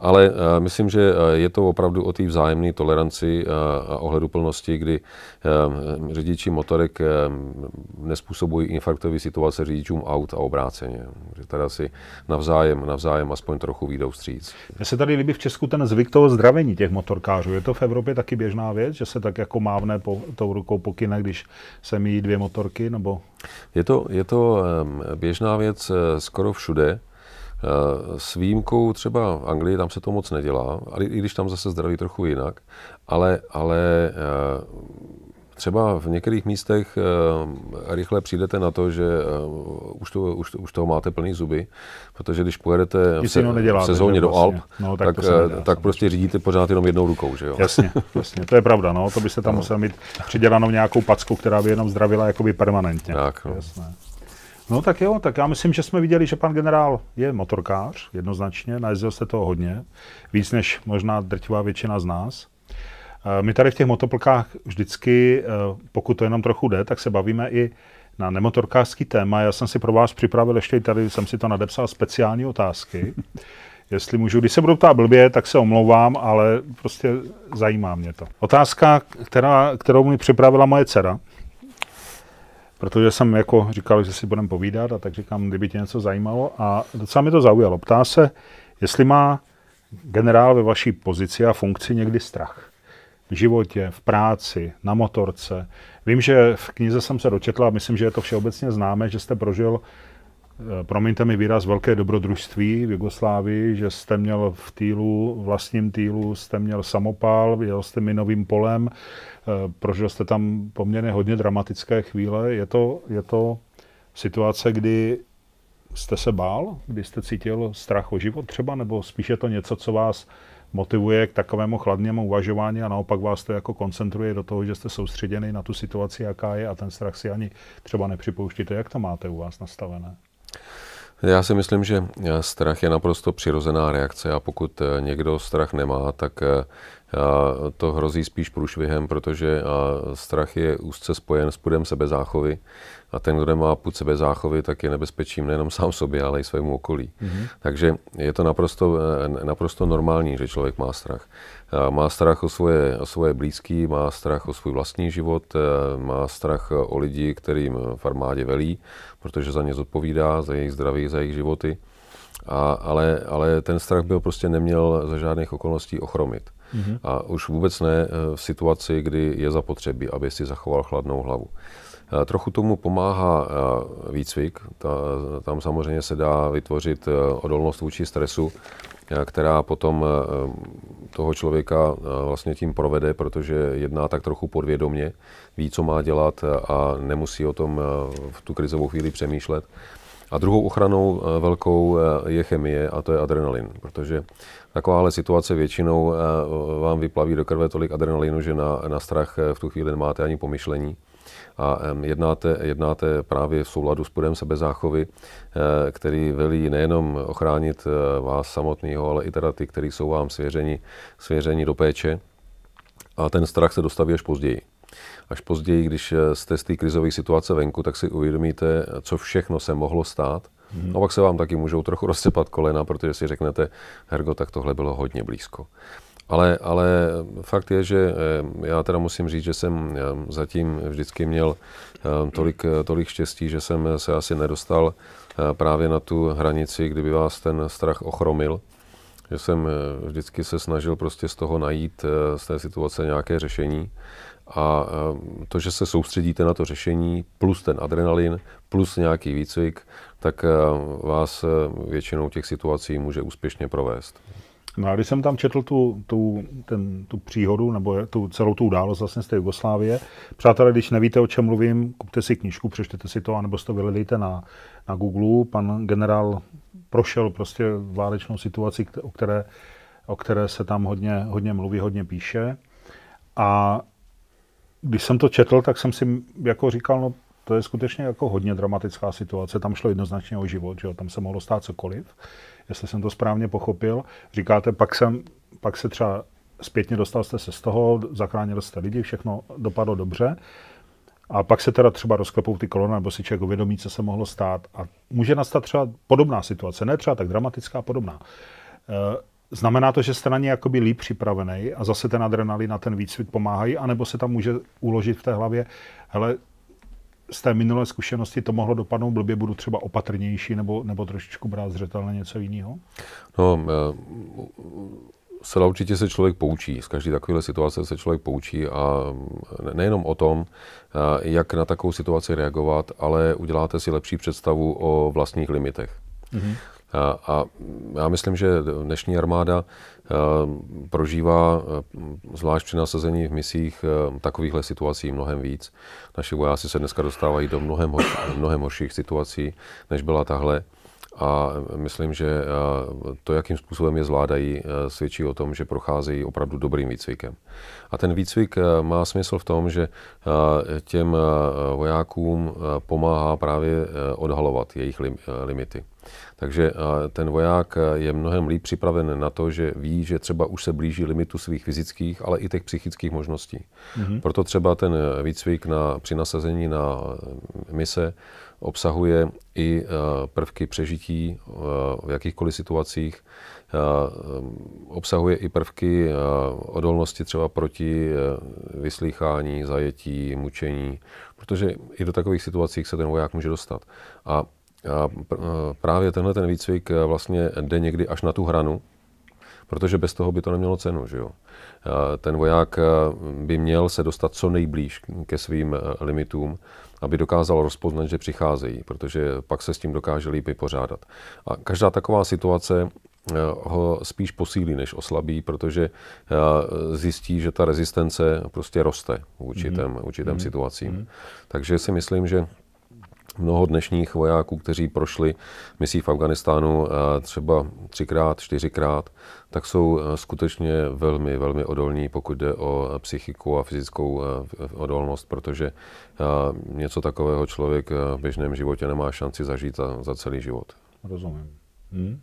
Ale uh, myslím, že uh, je to opravdu o té vzájemné toleranci uh, a ohleduplnosti, kdy řidiči motorek nespůsobují infarktové situace řidičům aut a obráceně. Že teda si navzájem, navzájem aspoň trochu výjdou vstříc. Mně se tady líbí v Česku ten zvyk toho zdravení těch motorkářů. Je to v Evropě taky běžná věc, že se tak jako mávne po, tou rukou pokyne, když se míjí dvě motorky? Nebo... Je to, je to běžná věc skoro všude. Eh, s výjimkou třeba Anglii, tam se to moc nedělá, ale i když tam zase zdraví trochu jinak, ale, ale eh, třeba v některých místech uh, rychle přijdete na to, že už, to, už, už toho máte plný zuby, protože když pojedete v, se, v sezóně do vlastně. Alp, no, tak, tak, nedá, tak prostě řídíte pořád jenom jednou rukou, že jo? Jasně, jasně, to je pravda, no, to byste tam no. musel mít přidělanou nějakou packu, která by jenom zdravila jakoby permanentně. Tak, no. Jasné. No tak jo, tak já myslím, že jsme viděli, že pan generál je motorkář, jednoznačně, najezdil se toho hodně, víc než možná drtivá většina z nás. Eh, my tady v těch motoplkách vždycky, eh, pokud to jenom trochu jde, tak se bavíme i na nemotorkářský téma. Já jsem si pro vás připravil ještě tady, jsem si to nadepsal, speciální otázky. <laughs> Jestli můžu, když se budu ptát blbě, tak se omlouvám, ale prostě zajímá mě to. Otázka, která, kterou mi připravila moje dcera, protože jsem jako říkal, že si budeme povídat a tak říkám, kdyby tě něco zajímalo a docela mi to zaujalo. Ptá se, jestli má generál ve vaší pozici a funkci někdy strach v životě, v práci, na motorce. Vím, že v knize jsem se dočetla, a myslím, že je to všeobecně známé, že jste prožil, promiňte mi výraz, velké dobrodružství v Jugoslávii, že jste měl v týlu, vlastním týlu, jste měl samopál, jel jste minovým polem, eh, prožil jste tam poměrně hodně dramatické chvíle. Je to, je to situace, kdy jste se bál, kdy jste cítil strach o život třeba, nebo spíše to něco, co vás motivuje k takovému chladnému uvažování a naopak vás to jako koncentruje do toho, že jste soustředěni na tu situaci, jaká je a ten strach si ani třeba nepřipouštíte. Jak to máte u vás nastavené? Já si myslím, že strach je naprosto přirozená reakce a pokud někdo strach nemá, tak to hrozí spíš průšvihem, protože strach je úzce spojen s pudem sebezáchovy a ten, kdo má půd sebezáchovy, tak je nebezpečím nejenom sám sobě, ale i svému okolí. Mm-hmm. Takže je to naprosto, eh, naprosto normální, že člověk má strach. Má strach o svoje, o svoje blízký, má strach o svůj vlastní život, eh, má strach o lidi, kterým v armádě velí, protože za ně zodpovídá, za jejich zdraví, za jejich životy. A, ale, ale ten strach byl prostě neměl za žádných okolností ochromit. Mm-hmm. A už vůbec ne eh, v situaci, kdy je zapotřebí, aby si zachoval chladnou hlavu. Eh, trochu tomu pomáhá eh, výcvik. Ta, tam samozřejmě se dá vytvořit odolnost vůči stresu, která potom toho člověka vlastně tím provede, protože jedná tak trochu podvědomně, ví, co má dělat a nemusí o tom v tu krizovou chvíli přemýšlet. A druhou ochranou velkou je chemie a to je adrenalin, protože takováhle situace většinou eh, vám vyplaví do krve tolik adrenalinu, že na, na strach eh, v tu chvíli nemáte ani pomyšlení a jednáte, jednáte právě v souladu s pudem sebezáchovy, eh, který velí nejenom ochránit vás samotného, ale i teda ty, kteří jsou vám svěřeni, svěřeni do péče. A ten strach se dostaví až později. Až později, když jste z té krizové situace venku, tak si uvědomíte, co všechno se mohlo stát Hmm. No pak se vám taky můžou trochu <laughs> rozcepat kolena, protože si řeknete, Hergo, tak tohle bylo hodně blízko. Ale, ale fakt je, že eh, já teda musím říct, že jsem eh, zatím vždycky měl eh, tolik, tolik štěstí, že jsem se asi nedostal právě na tu hranici, kdyby vás ten strach ochromil. Že jsem vždycky se snažil prostě z toho najít, z té situace nějaké řešení. A to, že se soustředíte na to řešení, plus ten adrenalin, plus nějaký výcvik, tak vás většinou těch situací může úspěšně provést. No a když jsem tam četl tu, tu, ten, tu příhodu, nebo tu, celou tu událost vlastně z té Jugoslávie, přátelé, když nevíte, o čem mluvím, kupte si knížku, přečtěte si to, anebo si to vyhledejte na, na Google. Pan generál prošel prostě válečnou situaci, o které, o které se tam hodně, hodně mluví, hodně píše. A když jsem to četl, tak jsem si jako říkal, no to je skutečně jako hodně dramatická situace. Tam šlo jednoznačně o život, že jo? tam se mohlo stát cokoliv jestli jsem to správně pochopil. Říkáte, pak, jsem, pak se třeba zpětně dostal jste se z toho, zachránil jste lidi, všechno dopadlo dobře. A pak se teda třeba rozklepou ty kolony, nebo si člověk uvědomí, co se mohlo stát. A může nastat třeba podobná situace, ne třeba tak dramatická, podobná. Znamená to, že jste na ně jakoby líp připravený a zase ten adrenalin a ten výcvik pomáhají, anebo se tam může uložit v té hlavě, hele, z té minulé zkušenosti to mohlo dopadnout blbě, budu třeba opatrnější nebo, nebo trošičku brát zřetelně něco jiného? No, zcela určitě se člověk poučí. Z každé takové situace se člověk poučí a nejenom o tom, jak na takovou situaci reagovat, ale uděláte si lepší představu o vlastních limitech. Mm-hmm. A, já myslím, že dnešní armáda Eh, prožívá, eh, zvlášť při nasazení v misích, eh, takovýchhle situací mnohem víc. Naši vojáci se dneska dostávají do mnohem, hoř, mnohem horších situací, než byla tahle. A myslím, že to, jakým způsobem je zvládají, svědčí o tom, že procházejí opravdu dobrým výcvikem. A ten výcvik má smysl v tom, že těm vojákům pomáhá právě odhalovat jejich limity. Takže ten voják je mnohem líp připraven na to, že ví, že třeba už se blíží limitu svých fyzických, ale i těch psychických možností. Mm-hmm. Proto třeba ten výcvik na, při nasazení na mise obsahuje i prvky přežití v jakýchkoliv situacích, obsahuje i prvky odolnosti třeba proti vyslýchání, zajetí, mučení, protože i do takových situacích se ten voják může dostat. A a právě tenhle ten výcvik eh, vlastně jde někdy až na tu hranu, protože bez toho by to nemělo cenu. Že jo? Ten voják eh, by měl se dostat co nejblíž ke svým eh, limitům, aby dokázal rozpoznat, že přicházejí, protože pak se s tím dokáže líp vypořádat. A každá taková situace ho spíš posílí, než oslabí, protože zjistí, že ta rezistence prostě roste v určitém, mm-hmm. určitém mm-hmm. situacím. Mm-hmm. Takže si myslím, že mnoho dnešních vojáků, kteří prošli misí v Afganistánu eh, třeba třikrát, čtyřikrát, tak jsou eh, skutečně velmi, velmi odolní, pokud jde o psychiku a fyzickou eh, odolnost, protože něco takového člověk v běžném životě nemá šanci zažít za, za celý život. Rozumím. Hmm.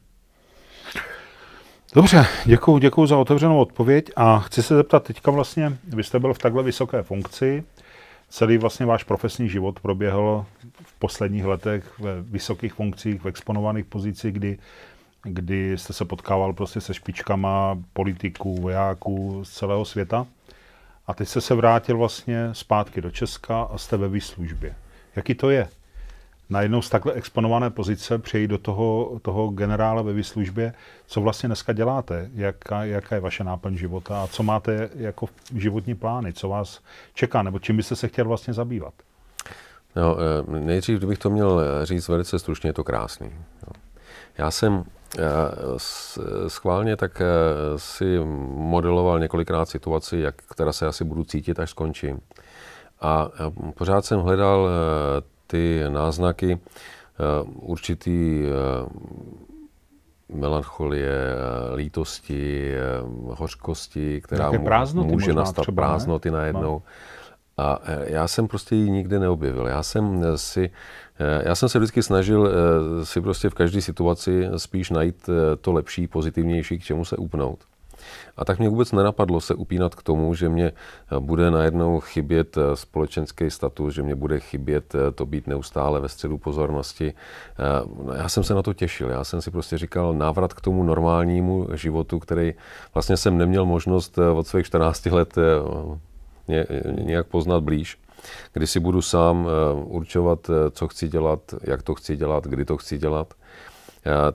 Dobře, děkuji, děkuji za otevřenou odpověď a chci se zeptat teďka vlastně, vy jste byl v takhle vysoké funkci, celý vlastně váš profesní život proběhl posledních letech ve vysokých funkcích, v exponovaných pozicích, kdy, kdy jste se potkával prostě se špičkama politiků, vojáků z celého světa. A teď jste se vrátil vlastně zpátky do Česka a jste ve výslužbě. Jaký to je? najednou z takhle exponované pozice přejít do toho, toho generála ve výslužbě. Co vlastně dneska děláte? Jaká, jaká je vaše náplň života a co máte jako životní plány? Co vás čeká? Nebo čím byste se chtěl vlastně zabývat? No, eh, nejdřív, kdybych to měl říct velice stručně, je to krásný. Já jsem eh, schválně tak eh, si modeloval několikrát situaci, jak, která se asi budu cítit, až skončím. A pořád jsem hledal ty náznaky eh, určitý eh, melancholie, eh, lítosti, hořkosti, která může nastat třeba, prázdnoty ne? najednou. No. A já jsem prostě ji nikdy neobjevil. Já jsem si, já jsem se vždycky snažil si prostě v každé situaci spíš najít to lepší, pozitivnější, k čemu se upnout. A tak mě vůbec nenapadlo se upínat k tomu, že mě bude najednou chybět společenský status, že mě bude chybět to být neustále ve středu pozornosti. Já jsem se na to těšil. Já jsem si prostě říkal návrat k tomu normálnímu životu, který vlastně jsem neměl možnost od svých 14 let nějak poznat blíž kdy si budu sám určovat, co chci dělat, jak to chci dělat, kdy to chci dělat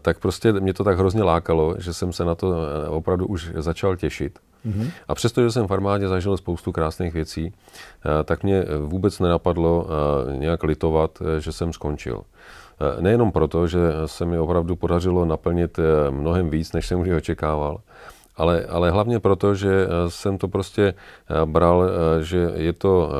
tak prostě mě to tak hrozně lákalo, že jsem se na to eh, opravdu už začal těšit. Mm-hmm. A přesto, že jsem v armádě zažil spoustu krásných věcí, eh, tak mě vůbec nenapadlo eh, nějak litovat, že jsem skončil. Nejenom proto, že se mi opravdu podařilo naplnit mnohem víc, než jsem už očekával, ale, ale hlavně proto, že jsem to prostě bral, že je to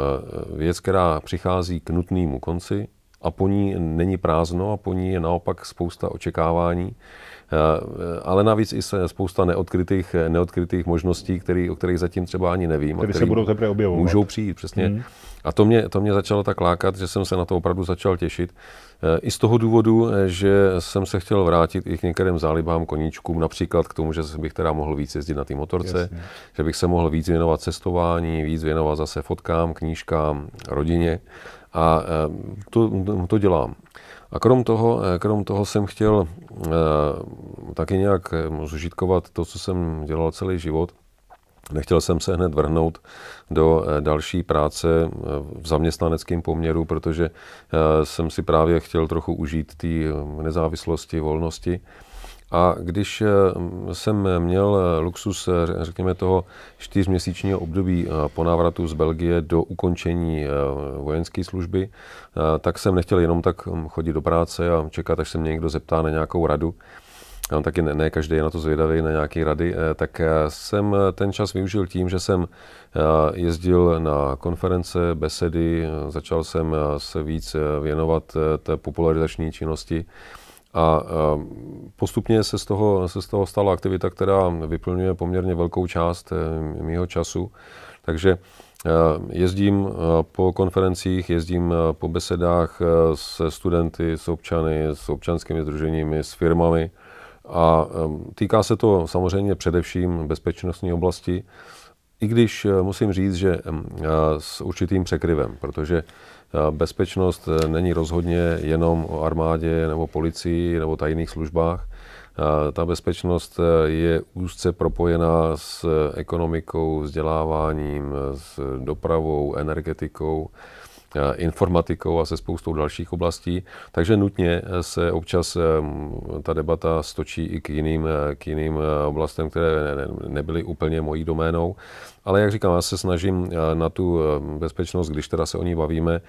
věc, která přichází k nutnému konci, a po ní není prázdno a po ní je naopak spousta očekávání, eh, ale navíc i se spousta neodkrytých, neodkrytých možností, který, o kterých zatím třeba ani nevím. Které se budou teprve objevovat. Můžou přijít, přesně. Hmm. A to mě, to mě začalo tak lákat, že jsem se na to opravdu začal těšit. Eh, I z toho důvodu, eh, že jsem se chtěl vrátit i k některým zálibám koníčkům, například k tomu, že bych teda mohl víc jezdit na té motorce, Jasně. že bych se mohl víc věnovat cestování, víc věnovat zase fotkám, knížkám, rodině. A eh, to, to dělám. A krom toho, krom toho jsem chtěl taky nějak zužitkovat to, co jsem dělal celý život. Nechtěl jsem se hned vrhnout do další práce v zaměstnaneckém poměru, protože jsem si právě chtěl trochu užít té nezávislosti, volnosti. A když eh, jsem měl eh, luxus, eh, řekněme, toho čtyřměsíčního období po návratu z Belgie do ukončení vojenské služby, tak jsem nechtěl jenom tak hm, chodit do práce a čekat, až se mě někdo zeptá na nějakou radu. A taky ne, ne každý je na to zvědavý, na nějaké rady, tak jsem ten čas využil tím, že jsem jezdil na konference, besedy, začal jsem se víc věnovat té popularizační činnosti a postupně se z, toho, se z toho stala aktivita, která vyplňuje poměrně velkou část mého času. Takže jezdím po konferencích, jezdím po besedách se studenty, s občany, s občanskými združeními, s firmami. A týká se to samozřejmě především bezpečnostní oblasti, i když eh, musím říct, že eh, s určitým překryvem, protože eh, bezpečnost není rozhodně jenom o armádě nebo policii nebo tajných službách. Ta bezpečnost je úzce propojená s ekonomikou, vzděláváním, s dopravou, energetikou informatikou a se spoustou dalších oblastí. Takže nutně se občas ta debata stočí i k jiným, k jiným oblastem, které nebyly úplně mojí doménou. Ale jak říkám, já se snažím na tu bezpečnost, když teda se o ní bavíme,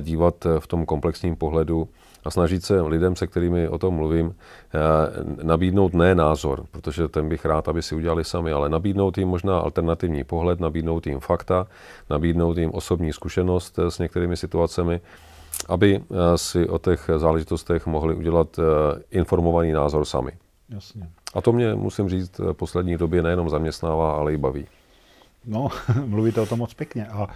dívat v tom komplexním pohledu a snažit se lidem, se kterými o tom mluvím, eh, nabídnout ne názor, protože ten bych rád, aby si udělali sami, ale nabídnout jim možná alternativní pohled, nabídnout jim fakta, nabídnout jim osobní zkušenost eh, s některými situacemi, aby eh, si o těch záležitostech mohli udělat informovaný názor sami. Jasně. A to mě, musím říct, v poslední době nejenom zaměstnává, ale i baví. No, <laughs> mluvíte o tom moc pěkně. A,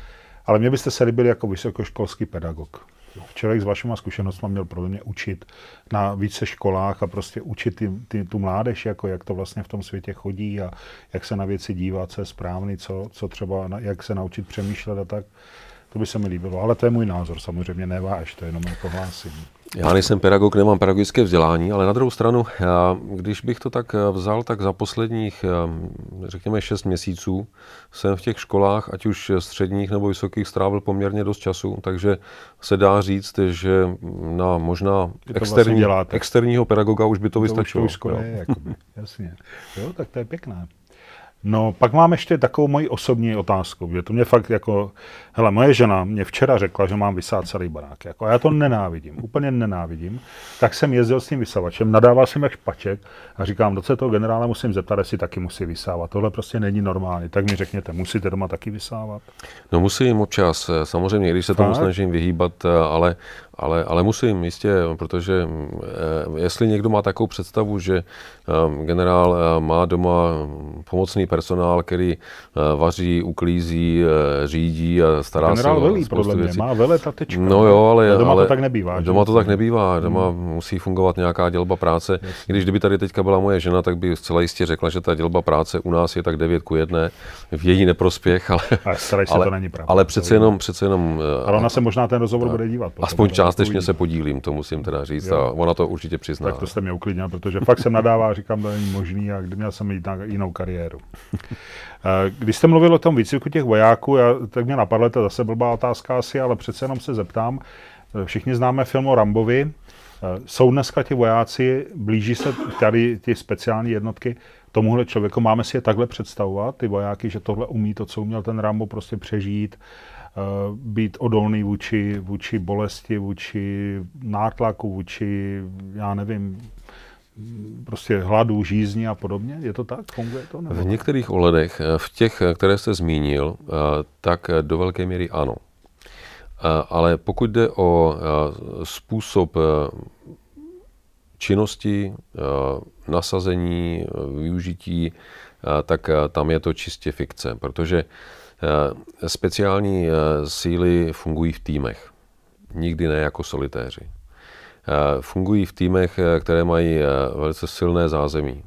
ale mě byste se líbili jako vysokoškolský pedagog člověk s vašimi zkušenostmi měl pro mě učit na více školách a prostě učit ty, ty, tu mládež, jako jak to vlastně v tom světě chodí a jak se na věci dívat, co je správný, co, co třeba, jak se naučit přemýšlet a tak. To by se mi líbilo, ale to je můj názor, samozřejmě ne váš, to je jenom jako hlásení. Já nejsem pedagog, nemám pedagogické vzdělání, ale na druhou stranu, já, když bych to tak eh, vzal, tak za posledních, eh, řekněme, šest měsíců jsem v těch školách, ať už středních nebo vysokých, strávil poměrně dost času, takže se dá říct, že na možná externí, vlastně externího pedagoga už by to, to vystačilo. Už to už je, jakoby, jasně. Jo, tak to je pěkné. No, pak mám ještě takovou moji osobní otázku, že to mě fakt jako, hele, moje žena mě včera řekla, že mám vysát celý barák, jako, a já to nenávidím, úplně nenávidím, tak jsem jezdil s tím vysavačem, nadával jsem jak špaček a říkám, do toho generála musím zeptat, jestli taky musí vysávat, tohle prostě není normální, tak mi řekněte, musíte doma taky vysávat? No musím občas, samozřejmě, když se tomu snažím vyhýbat, ale ale, ale musím jistě, protože eh, jestli někdo má takovou představu, že eh, generál eh, má doma pomocný personál, který vaří, uklízí, řídí a stará generál se velí, podle mě, má vele tatečka. No jo, ale, ale doma ale to tak nebývá. Doma že? to tak nebývá, doma hmm. musí fungovat nějaká dělba práce. Jasně. Když kdyby tady teďka byla moje žena, tak by zcela jistě řekla, že ta dělba práce u nás je tak 9 ku 1 v její neprospěch, ale, ale, ale, to není pravda, ale přece jenom, přece jenom... Ale ona se možná ten rozhovor bude dívat. Aspoň částečně se podílí sdílím, to musím teda říct jo. a ona to určitě přizná. Tak to jste mě uklidnil, protože fakt jsem nadává, říkám, to není možný a měl jsem jít na jinou kariéru. <laughs> Eh, když jste mluvil o tom výcviku těch vojáků, já, tak mě napadla, to zase blbá otázka asi, ale přece jenom se zeptám. Eh, všichni známe film o Rambovi. Eh, jsou dneska ti vojáci, blíží se tady ty speciální jednotky tomuhle člověku, máme si je takhle představovat, ty vojáky, že tohle umí to, co uměl ten Rambo, prostě přežít, být odolný vůči, vůči bolesti, vůči nátlaku, vůči, já nevím, prostě hladu, žízni a podobně? Je to tak? Funguje to? Nebo? V některých ohledech, eh, v těch, eh, které jste zmínil, tak do velké míry ano. Ale pokud jde o způsob činnosti, nasazení, využití, tak tam je to čistě fikce, protože Eh, speciální eh, síly fungují v týmech, nikdy ne jako solitéři. Eh, fungují v týmech, které mají velice silné zázemí.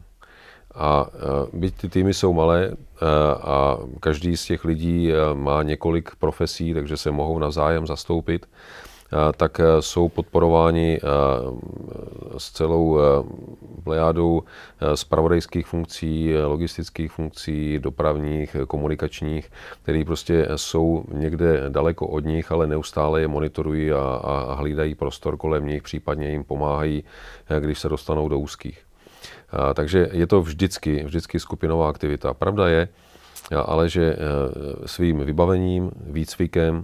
A byť ty týmy jsou malé a každý z těch lidí má několik profesí, takže se mohou navzájem zastoupit, tak e, jsou podporováni e, s celou e, plejádou spravodajských funkcí, logistických funkcí, dopravních, komunikačních, které prostě jsou někde daleko od nich, ale neustále je monitorují a, a hlídají prostor kolem nich, případně jim pomáhají, když se dostanou do úzkých. Takže je to vždycky, vždycky skupinová aktivita. Pravda je, ale že svým vybavením, výcvikem,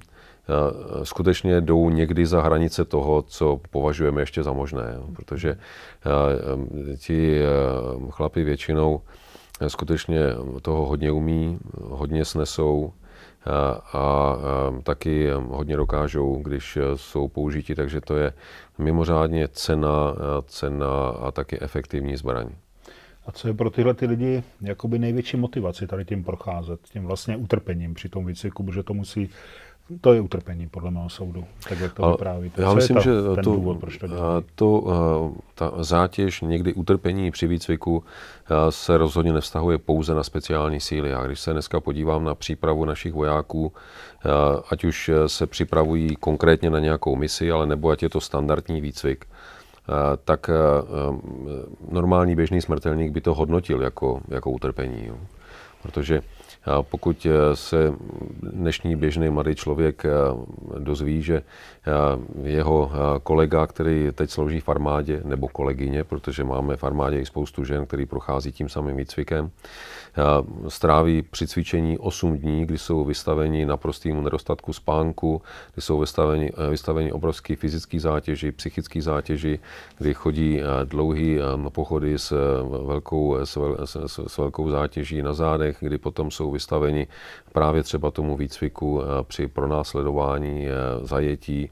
skutečně jdou někdy za hranice toho, co považujeme ještě za možné. Protože eh, ti eh, chlapi většinou skutečně toho hodně umí, hodně snesou, a taky hodně dokážou, když jsou použiti, takže to je mimořádně cena, cena a taky efektivní zbraň. A co je pro tyhle ty lidi jakoby největší motivaci tady tím procházet, tím vlastně utrpením při tom výcviku, protože to musí to je utrpení, podle mého soudu, tak jak to Ale vyprávíte. Já myslím, ta, že to, důvod, proč to, to ta zátěž, někdy utrpení při výcviku se rozhodně nevztahuje pouze na speciální síly. A když se dneska podívám na přípravu našich vojáků, ať už se připravují konkrétně na nějakou misi, ale nebo ať je to standardní výcvik, tak normální běžný smrtelník by to hodnotil jako, jako utrpení. Jo. Protože pokud eh, se dnešní běžný mladý člověk eh, dozví, že eh, jeho kolega, který teď slouží v armádě, nebo kolegyně, protože máme v armádě i spoustu žen, který prochází tím samým výcvikem, stráví při cvičení 8 dní, kdy jsou vystaveni naprostému nedostatku spánku, kdy jsou vystaveni, vystaveni obrovský fyzický zátěži, psychický zátěži, kdy chodí dlouhý pochody s velkou, s, s, s velkou zátěží na zádech, kdy potom jsou vystaveni právě třeba tomu výcviku při pronásledování zajetí,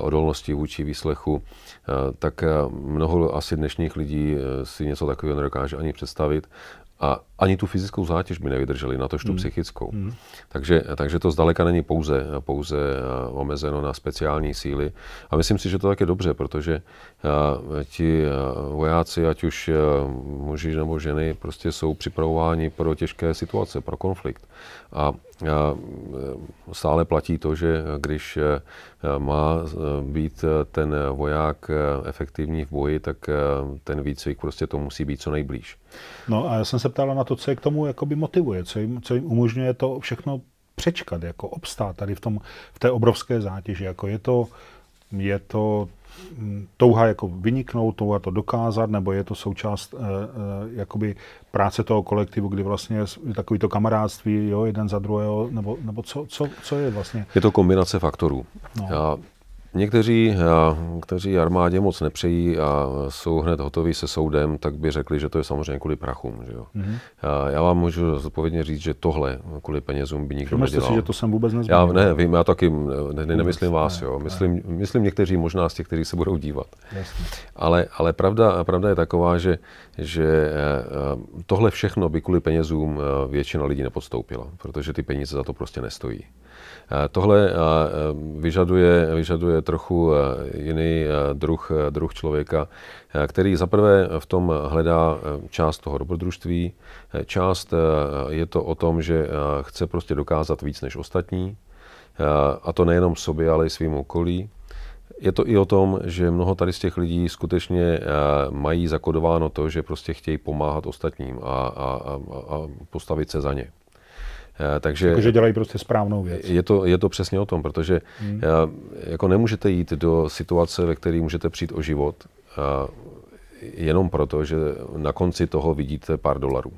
odolnosti vůči výslechu, tak mnoho asi dnešních lidí si něco takového nedokáže ani představit. A ani tu fyzickou zátěž by nevydrželi, na to tu hmm. psychickou. Hmm. Takže, takže to zdaleka není pouze, pouze eh, omezeno na speciální síly. A myslím si, že to tak je dobře, protože uh, ti uh, vojáci, ať už muži nebo ženy, prostě jsou připravováni pro těžké situace, pro konflikt. A stále platí to, že když má být ten voják efektivní v boji, tak ten výcvik prostě to musí být co nejblíž. No a já jsem se ptala na to, co je k tomu jakoby motivuje, co jim, co jim umožňuje to všechno přečkat, jako obstát tady v, tom, v té obrovské zátěži. Jako je to, je to mm, touha jako vyniknout, touha to dokázat, nebo je to součást e, e, jakoby práce toho kolektivu, kdy vlastně je takový to kamarádství, jo, jeden za druhého, nebo, nebo co, co, co je vlastně? Je to kombinace faktorů. No. Já Někteří, kteří armádě moc nepřejí a jsou hned hotoví se soudem, tak by řekli, že to je samozřejmě kvůli prachům. Že jo? Mm-hmm. Já vám můžu zodpovědně říct, že tohle kvůli penězům by nikdo Myslíte nedělal. si, že to jsem vůbec nezmínil? Já ne, vím, já taky ne, ne, nemyslím vás. Ne, jo. Myslím, ne. myslím někteří možná z těch, kteří se budou dívat. Ale, ale pravda, pravda je taková, že, že tohle všechno by kvůli penězům většina lidí nepodstoupila, protože ty peníze za to prostě nestojí. Tohle vyžaduje, vyžaduje trochu jiný druh, druh člověka, který zaprvé v tom hledá část toho dobrodružství, část je to o tom, že chce prostě dokázat víc než ostatní, a to nejenom sobě, ale i svým okolí. Je to i o tom, že mnoho tady z těch lidí skutečně mají zakodováno to, že prostě chtějí pomáhat ostatním a, a, a postavit se za ně. Eh, takže jako, že dělají prostě správnou věc. Je to, je to přesně o tom, protože hmm. Eh, jako nemůžete jít do situace, ve které můžete přijít o život, eh, jenom proto, že na konci toho vidíte pár dolarů.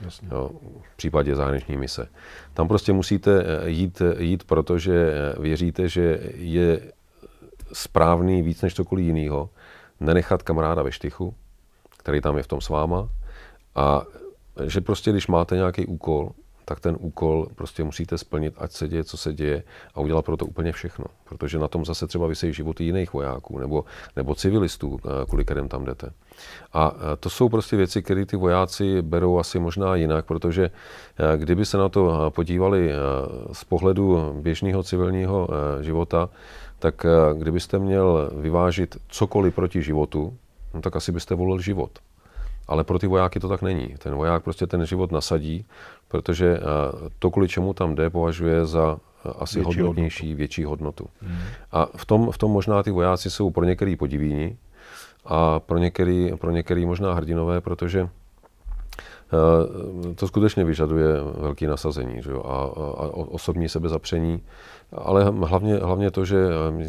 Jasně. Jo, v případě zahraniční mise. Tam prostě musíte jít, jít protože věříte, že je správný víc než cokoliv jiného, nenechat kamaráda ve štychu, který tam je v tom s váma, a že prostě, když máte nějaký úkol, tak ten úkol prostě musíte splnit, ať se děje, co se děje a udělat pro to úplně všechno. Protože na tom zase třeba vysejí životy jiných vojáků nebo, nebo civilistů, eh, kvůli kterým tam jdete. A eh, to jsou prostě věci, které ty vojáci berou asi možná jinak, protože eh, kdyby se na to podívali z pohledu běžného civilního života, tak kdybyste měl vyvážit cokoliv proti životu, no tak asi byste volil život. Ale pro ty vojáky to tak není. Ten voják prostě ten život nasadí, protože eh, to, kvůli čemu tam jde, považuje za eh, asi větší hodnotnější, hodnotu. větší hodnotu. Hmm. A v tom, v tom možná ty vojáci jsou pro některý podivíni a pro některý, pro některý možná hrdinové, protože eh, to skutečně vyžaduje velké nasazení že jo? A, a, a osobní sebezapření ale hlavně, hlavně to, že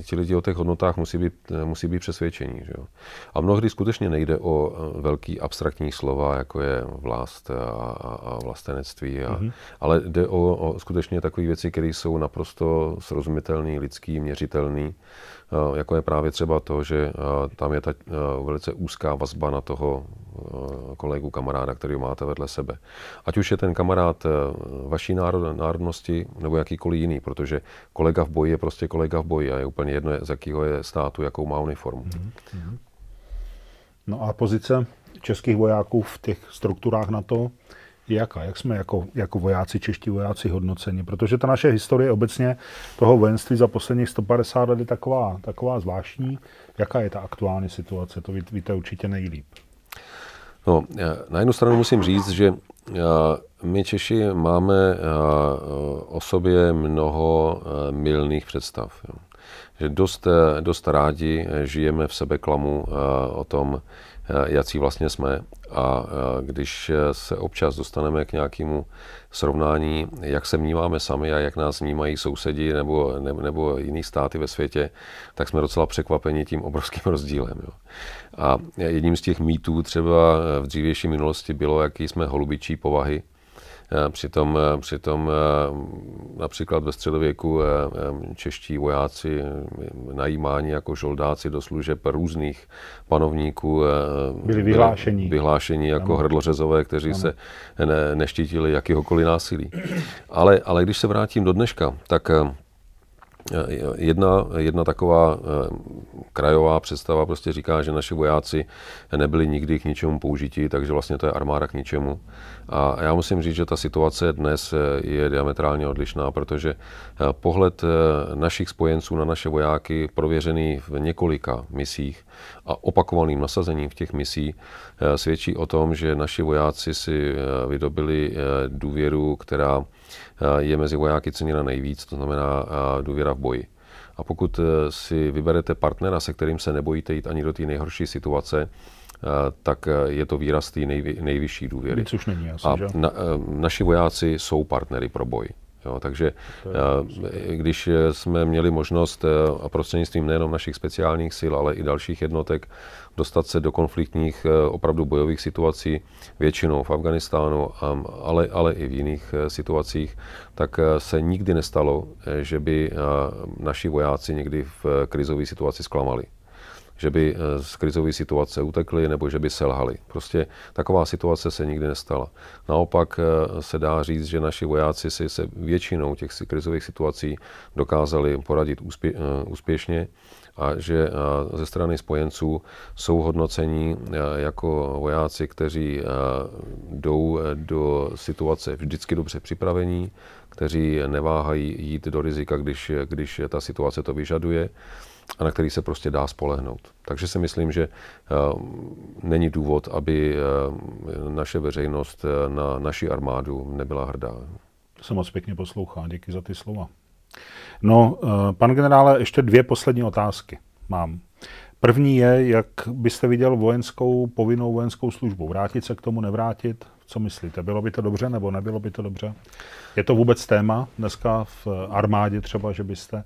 ti lidi o těch hodnotách musí být, musí být přesvědčení. Že jo? A mnohdy skutečně nejde o velký abstraktní slova, jako je vlast a, a vlastenectví, a, mm-hmm. ale jde o, o skutečně takové věci, které jsou naprosto srozumitelné, lidský, měřitelné Eh, jako je právě třeba to, že eh, tam je ta eh, velice úzká vazba na toho kolegu, kamaráda, který máte vedle sebe. Ať už je ten kamarád vaší národnosti nebo jakýkoliv jiný, protože kolega v boji je prostě kolega v boji a je úplně jedno, z jakého je státu, jakou má uniformu. Mm-hmm. No a pozice českých vojáků v těch strukturách NATO jaká? Jak jsme jako, jako vojáci, čeští vojáci hodnoceni? Protože ta naše historie obecně toho vojenství za posledních 150 let je taková, taková zvláštní. Jaká je ta aktuální situace? To víte určitě nejlíp. No, na jednu stranu musím říct, že my Češi máme o sobě mnoho milných představ. Že dost, dost rádi žijeme v sebeklamu o tom, jací vlastně jsme. A eh, když se občas dostaneme k nějakému srovnání, jak se vnímáme sami a jak nás vnímají sousedi nebo, nebo, nebo jiný státy ve světě, tak jsme docela překvapeni tím obrovským <laughs> rozdílem. Jo. A jedním z těch mýtů třeba v dřívější minulosti bylo, jaký jsme holubičí povahy, Eh, přitom, eh, přitom eh, například ve středověku čeští vojáci najímáni jako žoldáci do služeb různých panovníků byli vyhlášení, vyhlášení jako ano. hrdlořezové, kteří ano. se ne, neštítili jakýhokoliv násilí. Ale, ale když se vrátím do dneška, tak Jedna, jedna taková krajová představa prostě říká, že naši vojáci nebyli nikdy k ničemu použití, takže vlastně to je armáda k ničemu. A já musím říct, že ta situace dnes je diametrálně odlišná, protože eh, pohled eh, našich spojenců na naše vojáky, prověřený v několika misích a opakovaným nasazením v těch misích, eh, svědčí o tom, že naši vojáci si vydobili důvěru, která je mezi vojáky ceněna nejvíc, to znamená důvěra v boji. A pokud si vyberete partnera, se kterým se nebojíte jít ani do té nejhorší situace, Eh, tak eh, je to výraz té nejvy, nejvyšší důvěry. Už není asi, A na, naši vojáci jsou partnery pro boj. Jo, takže když jsme měli možnost a prostřednictvím nejenom našich speciálních sil, ale i dalších jednotek dostat se do konfliktních opravdu bojových situací, většinou v Afganistánu, ale, ale i v jiných situacích, tak se nikdy nestalo, že by naši vojáci někdy v krizové situaci zklamali že by eh, z krizové situace utekli nebo že by selhali. Prostě taková situace se nikdy nestala. Naopak eh, se dá říct, že naši vojáci si se většinou těch krizových situací dokázali poradit úspě, eh, úspěšně a že ze strany spojenců jsou hodnocení jako vojáci, kteří jdou do situace vždycky dobře připravení, kteří neváhají jít do rizika, když, když ta situace to vyžaduje a na který se prostě dá spolehnout. Takže si myslím, že uh, není důvod, aby uh, naše veřejnost uh, na naši armádu nebyla hrdá. To se moc pěkně poslouchá, díky za ty slova. No, pan generále, ještě dvě poslední otázky mám. První je, jak byste viděl vojenskou, povinnou vojenskou službu. Vrátit se k tomu, nevrátit? Co myslíte? Bylo by to dobře nebo nebylo by to dobře? Je to vůbec téma dneska v armádě třeba, že byste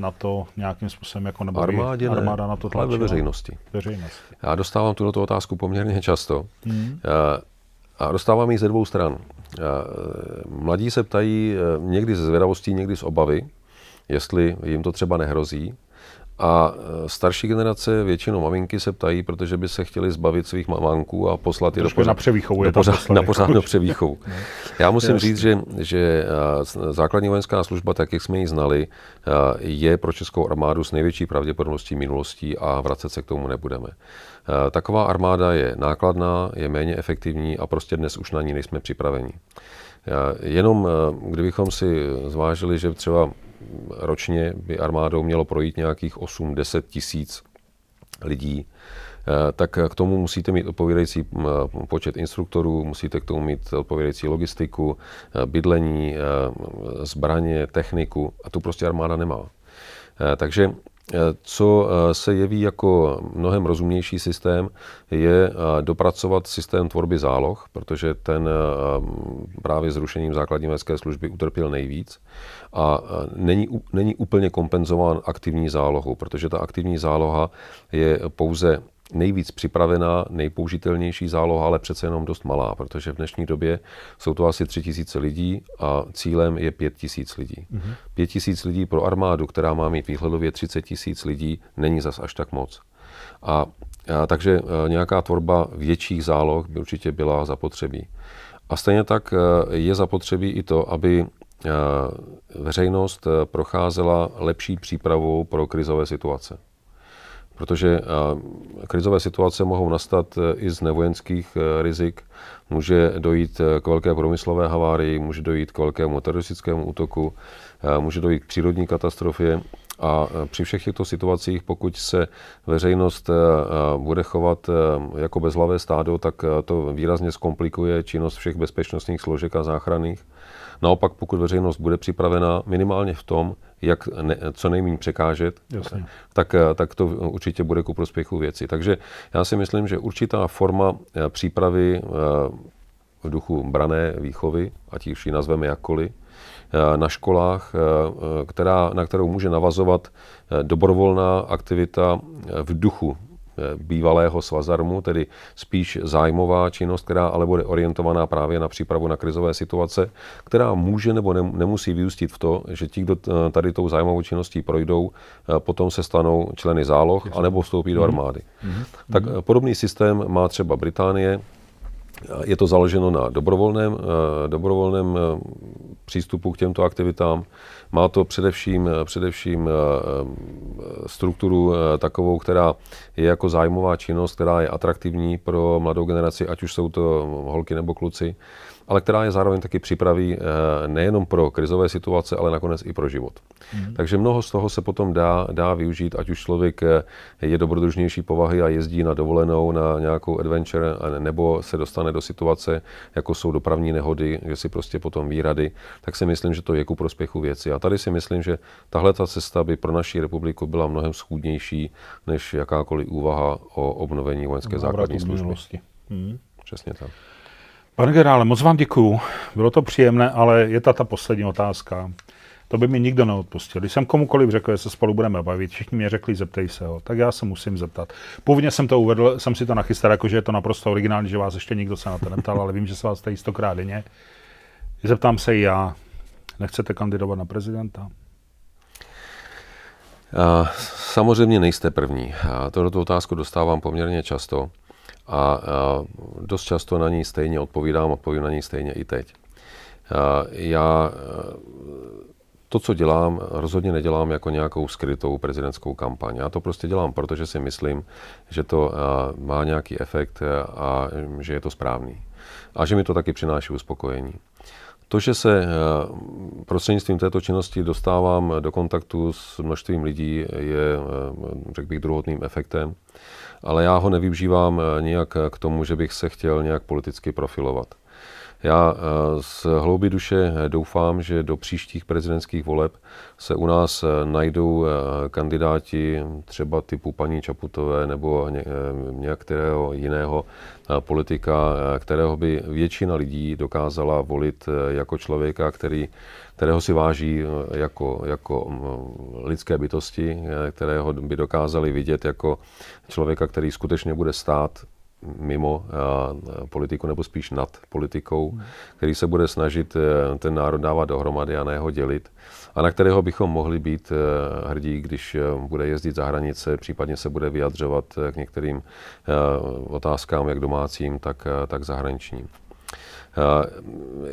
na to nějakým způsobem jako nebo Armádě armáda na to tlačila? Ale ve veřejnosti. veřejnosti. Já dostávám tuto otázku poměrně často. Hmm. A dostávám ji ze dvou stran. Mladí se ptají eh, někdy ze zvědavostí, někdy z obavy, jestli jim to třeba nehrozí, a e, starší generace, většinou maminky se ptají, protože by se chtěli zbavit svých mamánků a poslat je do, pořád, na převýchovu. Do pořád, na pořádnou převýchovu. <laughs> Já musím Jasně. říct, že, že e, základní vojenská služba, tak jak jsme ji znali, e, je pro českou armádu s největší pravděpodobností minulostí a vracet se k tomu nebudeme. Taková armáda je nákladná, je méně efektivní a prostě dnes už na ní nejsme připraveni. Jenom kdybychom si zvážili, že třeba ročně by armádou mělo projít nějakých 8-10 tisíc lidí, eh, tak k tomu musíte mít odpovídající počet instruktorů, musíte k tomu mít odpovídající logistiku, eh, bydlení, eh, zbraně, techniku a tu prostě armáda nemá. Takže co se jeví jako mnohem rozumnější systém, je dopracovat systém tvorby záloh, protože ten právě zrušením základní vojenské služby utrpěl nejvíc. A není, není úplně kompenzován aktivní zálohou, protože ta aktivní záloha je pouze nejvíc připravená, nejpoužitelnější záloha, ale přece jenom dost malá, protože v dnešní době jsou to asi 3000 lidí a cílem je 5000 lidí. Mm-hmm. 5000 lidí pro armádu, která má mít výhledově 30 tisíc lidí, není zas až tak moc. A, a takže a, e, nějaká tvorba větších záloh by určitě byla zapotřebí. A stejně tak e, je zapotřebí i to, aby e, veřejnost procházela lepší přípravou pro krizové situace protože krizové situace mohou nastat e, i z nevojenských e, rizik. Může dojít k velké průmyslové havárii, může dojít k velkému teroristickému útoku, může dojít k přírodní katastrofě a při všech těchto situacích, pokud se veřejnost bude chovat jako bezhlavé stádo, tak to výrazně zkomplikuje činnost všech bezpečnostních složek a záchranných. Naopak, pokud veřejnost bude připravena minimálně v tom, jak ne, co nejméně překážet, Jasně. tak, tak to určitě bude ku prospěchu věci. Takže já si myslím, že určitá forma eh, přípravy eh, v duchu brané výchovy, ať ji nazveme jakkoliv, eh, na školách, která, na kterou může navazovat dobrovolná aktivita v duchu bývalého svazarmu, tedy spíš zájmová činnost, která ale bude orientovaná právě na přípravu na krizové situace, která může nebo nemusí vyústit v to, že ti, kdo eh, tady tou zájmovou činností projdou, eh, potom se stanou členy záloh anebo vstoupí do mhm. armády. Mm-hmm. Tak podobný systém má třeba Británie, je to založeno na dobrovolném, dobrovolném přístupu k těmto aktivitám. Má to především, především strukturu takovou, která je jako zájmová činnost, která je atraktivní pro mladou generaci, ať už jsou to holky nebo kluci ale která je zároveň taky připraví eh, nejenom pro krizové situace, ale nakonec i pro život. Mm. Takže mnoho z toho se potom dá, dá využít, ať už člověk eh, je dobrodružnější povahy a jezdí na dovolenou, na nějakou adventure, nebo se dostane do situace, jako jsou dopravní nehody, kde si prostě potom výrady, tak si myslím, že to je ku prospěchu věci. A tady si myslím, že tahle ta cesta by pro naši republiku byla mnohem schůdnější, než jakákoliv úvaha o obnovení vojenské základní služby. Hmm. Přesně tak. Pane generále, moc vám děkuju. Bylo to příjemné, ale je ta ta poslední otázka. To by mi nikdo neodpustil. Když jsem komukoliv řekl, že se spolu budeme bavit, všichni mě řekli, zeptej se ho, tak já se musím zeptat. Původně jsem to uvedl, jsem si to nachystal, jako že je to naprosto originální, že vás ještě nikdo se na to neptal, ale vím, že se vás tady stokrát denně. Zeptám se i já. Nechcete kandidovat na prezidenta? Samozřejmě nejste první. Tohoto otázku dostávám poměrně často a, dost často na ní stejně odpovídám, odpovím na ní stejně i teď. Já to, co dělám, rozhodně nedělám jako nějakou skrytou prezidentskou kampaň. Já to prostě dělám, protože si myslím, že to má nějaký efekt a že je to správný. A že mi to taky přináší uspokojení. To, že se prostřednictvím této činnosti dostávám do kontaktu s množstvím lidí, je, řekl bych, druhotným efektem ale já ho nevyužívám eh, nijak k tomu, že bych se chtěl nějak politicky profilovat. Já eh, z hloubi duše doufám, že do příštích prezidentských voleb se u nás eh, najdou kandidáti třeba typu paní Čaputové nebo nějakého jiného politika, kterého by většina lidí dokázala volit jako člověka, který kterého si váží eh, jako, jako mm, lidské bytosti, eh, kterého by dokázali vidět jako člověka, který skutečně bude stát mimo eh, politiku nebo spíš nad politikou, který se bude snažit ten národ dávat dohromady a ne ho dělit a na kterého bychom mohli být hrdí, když bude jezdit za hranice, případně se bude vyjadřovat k některým otázkám, jak domácím, tak, tak zahraničním.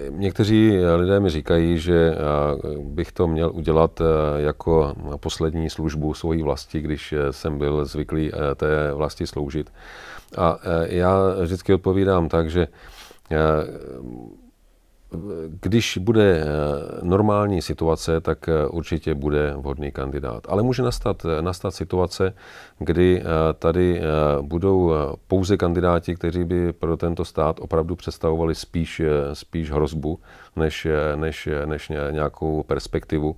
Někteří lidé mi říkají, že bych to měl udělat jako poslední službu svojí vlasti, když jsem byl zvyklý té vlasti sloužit. A já vždycky odpovídám tak, že když bude normální situace, tak určitě bude vhodný kandidát. Ale může nastat, nastat situace, kdy tady budou pouze kandidáti, kteří by pro tento stát opravdu představovali spíš, spíš hrozbu, než, než, než nějakou perspektivu.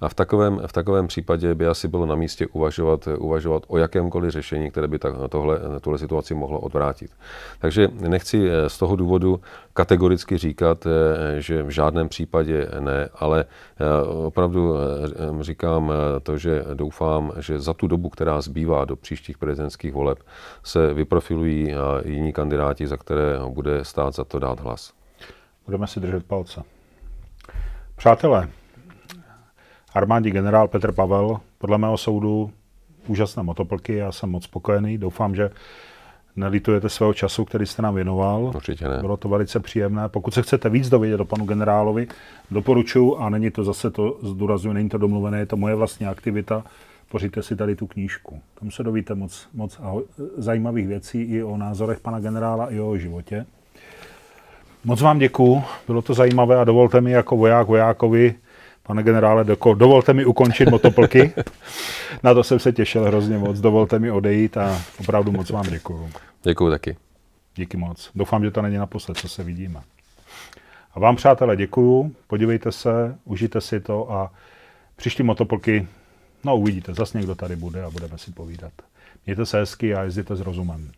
A v takovém, v takovém případě by asi bylo na místě uvažovat, uvažovat o jakémkoliv řešení, které by tohle, tuhle situaci mohlo odvrátit. Takže nechci z toho důvodu kategoricky říkat, že v žádném případě ne, ale opravdu říkám to, že doufám, že za tu dobu, která zbývá do příštích prezidentských voleb, se vyprofilují jiní kandidáti, za které bude stát za to dát hlas. Budeme si držet palce. Přátelé, armádní generál Petr Pavel, podle mého soudu úžasné motoplky, já jsem moc spokojený, doufám, že nelitujete svého času, který jste nám věnoval. Určitě ne. Bylo to velice příjemné. Pokud se chcete víc dovědět o panu generálovi, doporučuji, a není to zase to, zdůraznuju, není to domluvené, je to moje vlastní aktivita, pořiďte si tady tu knížku. Tam se dovíte moc, moc zajímavých věcí i o názorech pana generála, i o životě. Moc vám děkuju, bylo to zajímavé a dovolte mi jako voják vojákovi, pane generále, dovolte mi ukončit motoplky. <laughs> Na to jsem se těšil hrozně moc, dovolte mi odejít a opravdu moc vám děkuju. Děkuju taky. Díky moc. Doufám, že to není naposled, co se vidíme. A vám, přátelé, děkuju. Podívejte se, užijte si to a příští motoplky, no uvidíte, zase někdo tady bude a budeme si povídat. Mějte se hezky a jezděte s rozumem.